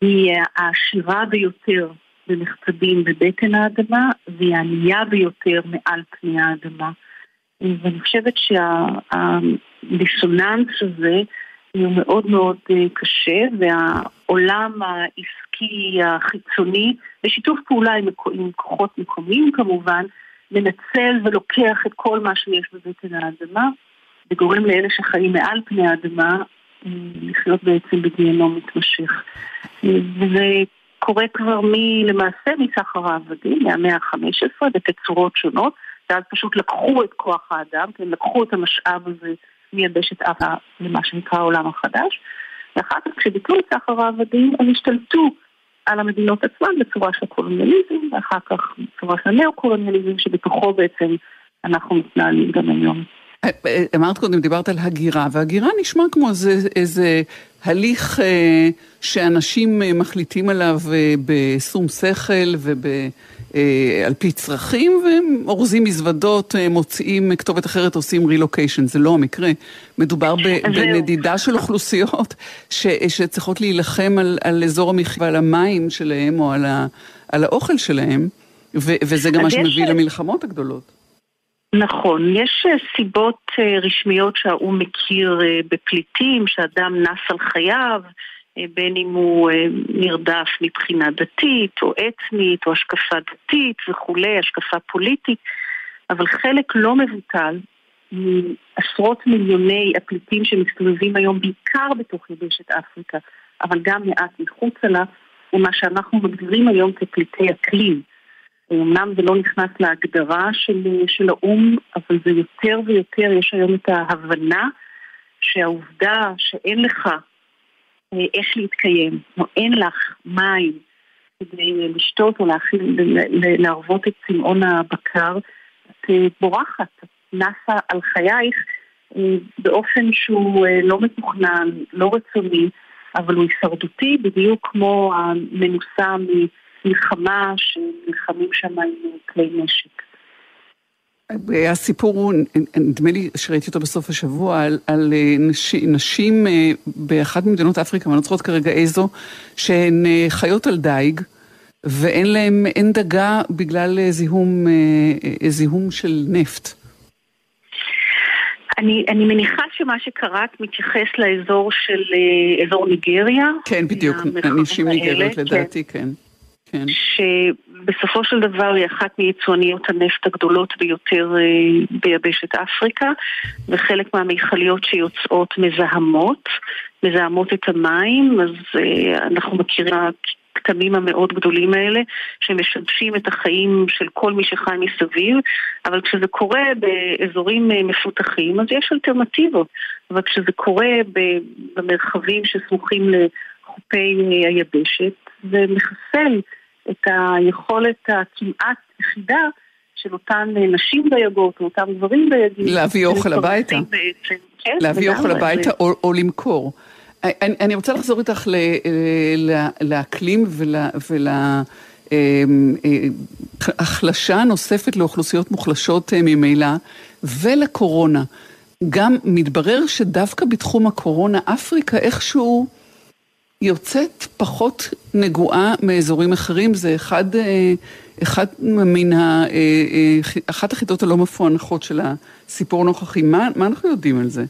היא העשירה ביותר במחצבים בבטן האדמה, והיא הענייה ביותר מעל פני האדמה. ואני חושבת שהדיסוננס הזה הוא מאוד מאוד קשה, והעולם העסקי החיצוני, בשיתוף פעולה עם, עם כוחות מקומיים כמובן, מנצל ולוקח את כל מה שיש בבטן האדמה, וגורם לאלה שחיים מעל פני האדמה לחיות בעצם בגיהנום מתמשך. וזה קורה כבר מ, למעשה מסחר העבדים, מהמאה ה-15, בתצורות שונות, ואז פשוט לקחו את כוח האדם, כן, לקחו את המשאב הזה מיבשת עפה למה שנקרא העולם החדש, ואחר כך כשביטלו את סחר העבדים, הם השתלטו על המדינות עצמן בצורה של קולוניאליזם, ואחר כך בצורה של נאו-קולוניאליזם, שבתוכו בעצם אנחנו מתנהלים גם היום. אמרת קודם, דיברת על הגירה, והגירה נשמע כמו איזה, איזה הליך אה, שאנשים אה, מחליטים עליו אה, בשום שכל וב... אה, על פי צרכים, והם אורזים מזוודות, אה, מוציאים כתובת אחרת, עושים רילוקיישן, זה לא המקרה. מדובר ב. בנדידה של אוכלוסיות ש, שצריכות להילחם על, על אזור המחיה ועל המים שלהם או על, ה, על האוכל שלהם, ו, וזה גם מה שמביא למלחמות הגדולות. נכון, יש אה, סיבות אה, רשמיות שהאו"ם מכיר אה, בפליטים, שאדם נס על חייו, אה, בין אם הוא אה, נרדף מבחינה דתית או אתנית או השקפה דתית וכולי, השקפה פוליטית, אבל חלק לא מבוטל מעשרות מיליוני הפליטים שמסתובבים היום בעיקר בתוך יבשת אפריקה, אבל גם מעט מחוצה לה, הוא מה שאנחנו מגדירים היום כפליטי אקלים. אמנם זה לא נכנס להגדרה של, של האו"ם, אבל זה יותר ויותר, יש היום את ההבנה שהעובדה שאין לך אה, איך להתקיים, או אין לך מים כדי אה, לשתות או להכיל, ל- ל- להרוות את צמאון הבקר, את אה, בורחת, את נסה על חייך אה, באופן שהוא אה, לא מתוכנן, לא רצוני, אבל הוא הישרדותי, בדיוק כמו המנוסה ממלחמה שנלחמים שם עם אה, כלי נשק. הסיפור הוא, נדמה לי שראיתי אותו בסוף השבוע, על, על אה, נשים, נשים אה, באחת ממדינות אפריקה, אני לא זוכרת כרגע איזו, שהן אה, חיות על דייג, ואין להן, אין דגה בגלל זיהום, זיהום של נפט. אני, אני מניחה שמה שקראת מתייחס לאזור של אזור ניגריה. כן, בדיוק, נשים ניגריות כן. לדעתי, כן. כן. שבסופו של דבר היא אחת מיצואניות הנפט הגדולות ביותר אה, ביבשת אפריקה, וחלק מהמיכליות שיוצאות מזהמות, מזהמות את המים, אז אה, אנחנו מכירים הכתמים המאוד גדולים האלה, שמשבשים את החיים של כל מי שחי מסביב, אבל כשזה קורה באזורים אה, מפותחים, אז יש אלטרנטיבות, אבל כשזה קורה במרחבים שסמוכים לחופי היבשת, זה מחסל את היכולת הכמעט יחידה של אותן אה, נשים דייגות או אותם גברים דייגים. להביא אוכל הביתה. בעצם, כן, להביא אוכל. הביתה או, או למכור. אני, אני רוצה לחזור איתך ל, ל, לאקלים ולהחלשה נוספת לאוכלוסיות מוחלשות אה, ממילא, ולקורונה. גם מתברר שדווקא בתחום הקורונה, אפריקה איכשהו יוצאת פחות נגועה מאזורים אחרים, זה אחד, אה, אחד מן ה... אה, אה, אחת החידות הלא מפוענחות של הסיפור הנוכחי. מה, מה אנחנו יודעים על זה?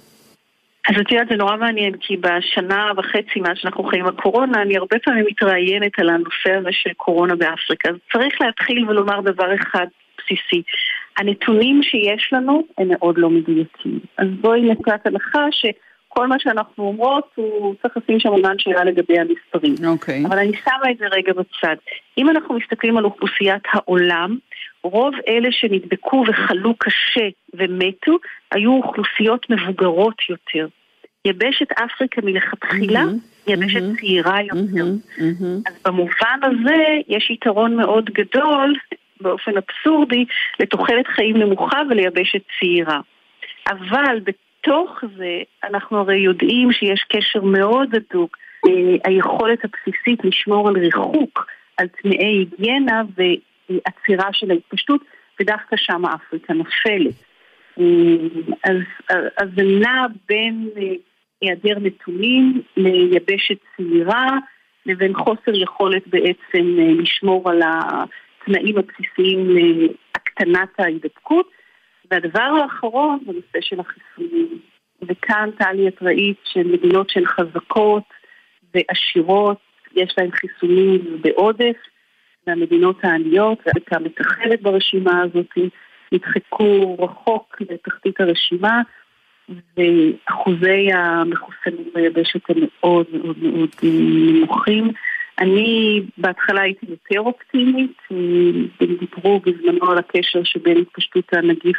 אז את יודעת, זה נורא מעניין, כי בשנה וחצי מאז שאנחנו חיים בקורונה, אני הרבה פעמים מתראיינת על הנושא הזה של קורונה באפריקה. אז צריך להתחיל ולומר דבר אחד בסיסי. הנתונים שיש לנו הם מאוד לא מדויקים. אז בואי נקראת הנחה שכל מה שאנחנו אומרות, הוא צריך לשים שם עניין שאלה לגבי המספרים. אוקיי. אבל אני שמה את זה רגע בצד. אם אנחנו מסתכלים על אוכלוסיית העולם, רוב אלה שנדבקו וחלו קשה ומתו, היו אוכלוסיות מבוגרות יותר. יבשת אפריקה מלכתחילה, מהמם, יבשת מהמם, צעירה יותר. מהמם, מהמם. אז במובן הזה יש יתרון מאוד גדול, באופן אבסורדי, לתוחלת חיים נמוכה וליבשת צעירה. אבל בתוך זה אנחנו הרי יודעים שיש קשר מאוד הדוק, אה, היכולת הבסיסית לשמור על ריחוק, על תנאי היגיינה ועצירה של ההתפשטות, ודווקא שם אפריקה נופלת. אה, אז, אז זה נע בין אה, היעדר נתונים ליבשת צעירה, לבין חוסר יכולת בעצם לשמור על התנאים הבסיסיים להקטנת ההידבקות. והדבר האחרון בנושא של החיסונים, וכאן טלי את ראית שמדינות שהן חזקות ועשירות, יש להן חיסונים בעודף, והמדינות העניות, ואמריקה מתאחדת ברשימה הזאת, נדחקו רחוק לתחתית הרשימה, ואחוזי המחוסנים ביבשת הם מאוד מאוד מאוד נמוכים, אני בהתחלה הייתי יותר אופטימית, אה, הם דיברו בזמנו על הקשר שבין התפשטות הנגיף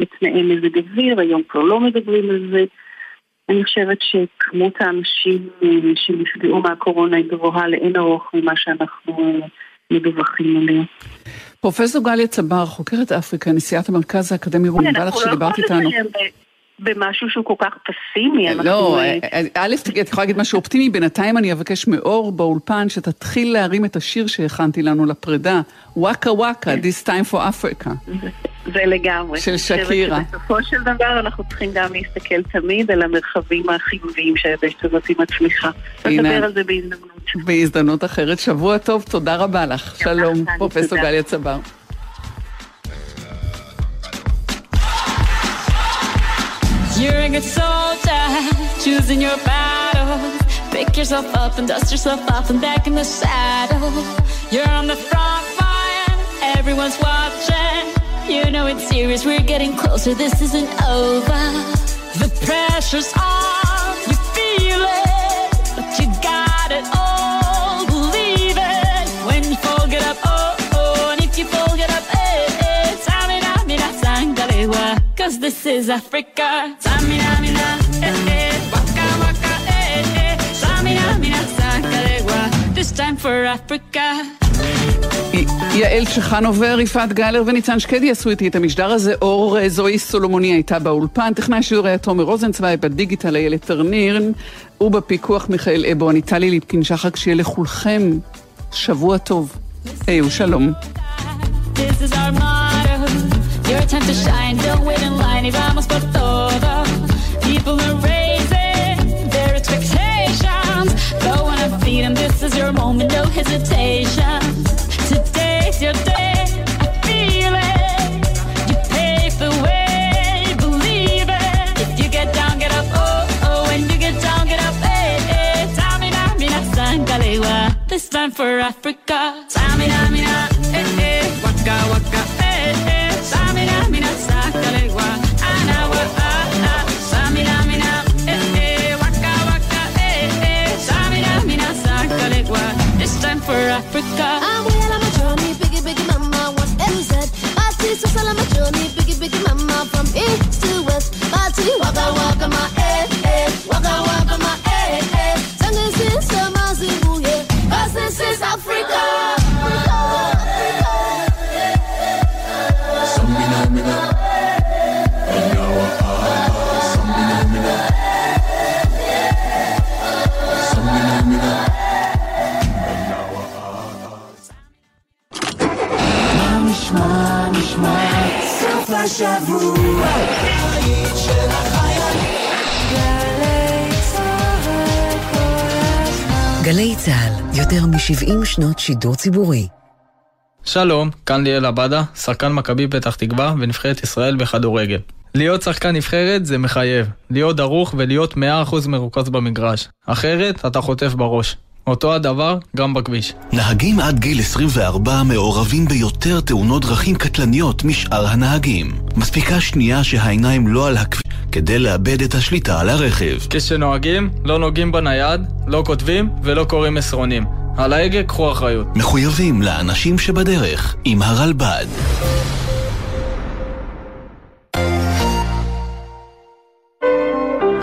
לתנאי מזג אוויר, היום כבר לא מדברים על זה. אני חושבת שכמות האנשים אה, שנפגעו מהקורונה היא גבוהה לאין ארוך ממה שאנחנו אה, מדווחים עליה. פרופסור גליה צבר, חוקרת אפריקה, נשיאת המרכז האקדמי אנחנו לא שדיברת איתנו. במשהו שהוא כל כך פסימי. אנחנו, לא, אה, אה, א', את יכולה להגיד משהו אופטימי, בינתיים אני אבקש מאור באולפן שתתחיל להרים את השיר שהכנתי לנו לפרידה, וואקה וואקה, כן. This time for Africa. זה לגמרי. של שקירה. שבסופו של דבר אנחנו צריכים גם להסתכל תמיד על המרחבים החיוביים שהיבשת הזאת מצליחה. הנה. נדבר על זה בהזדמנות. בהזדמנות אחרת, שבוע טוב, תודה רבה לך. שלום, פרופסור. גליה צבר. You're a good soldier, choosing your battles. Pick yourself up and dust yourself off and back in the saddle. You're on the front line, everyone's watching. You know it's serious, we're getting closer, this isn't over. The pressure's on, cause this is Africa. Samina, mina, eh, eh, waka, waka, eh, eh. Samina, mina, sangalewa, this time for Africa. יעל צ'חנובר, יפעת גלר וניצן שקדי עשו איתי את המשדר הזה. אור אה, זוהי סולומוני הייתה באולפן, טכנאי שידור היה תומר רוזנצווי, בדיגיטל איילת טרניר, ובפיקוח מיכאל אבו, אני טלי ליפקין שחק, שיהיה לכולכם שבוע טוב. היו שלום. This is our motto. Your time to shine. Don't wait in line. Y vamos por todo. People are raising their expectations. Go and feed them. This is your moment. No hesitation. Today's your day. I feel it. You pave the way. Believe it. If you get down, get up. Oh, oh. When you get down, get up. Hey, hey. This time for Africa. Tamina, mina, Africa. I'm well on my journey, biggie, biggie mama, what it? Party, so sell on my journey, biggie, biggie mama, from east to west. Party, waka, waka, my יותר מ-70 שנות שידור ציבורי. שלום, כאן ליאל עבדה, שחקן מכבי פתח תקווה ונבחרת ישראל בכדורגל. להיות שחקן נבחרת זה מחייב, להיות דרוך ולהיות 100% מרוכז במגרש, אחרת אתה חוטף בראש. אותו הדבר גם בכביש. נהגים עד גיל 24 מעורבים ביותר תאונות דרכים קטלניות משאר הנהגים. מספיקה שנייה שהעיניים לא על הכביש כדי לאבד את השליטה על הרכב. כשנוהגים, לא נוגעים בנייד, לא כותבים ולא קוראים מסרונים. על ההגה קחו אחריות. מחויבים לאנשים שבדרך עם הרלב"ד.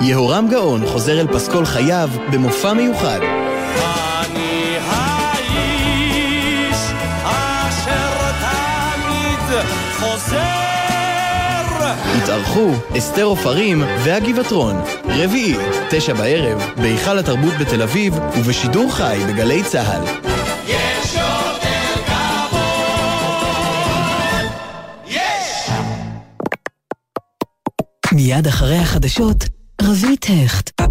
יהורם גאון חוזר אל פסקול חייו במופע מיוחד. התארחו אסתר עופרים והגבעתרון. רביעי, תשע בערב, בהיכל התרבות בתל אביב ובשידור חי בגלי צה"ל. יש יותר כבוד יש מיד אחרי החדשות, רבית הכט.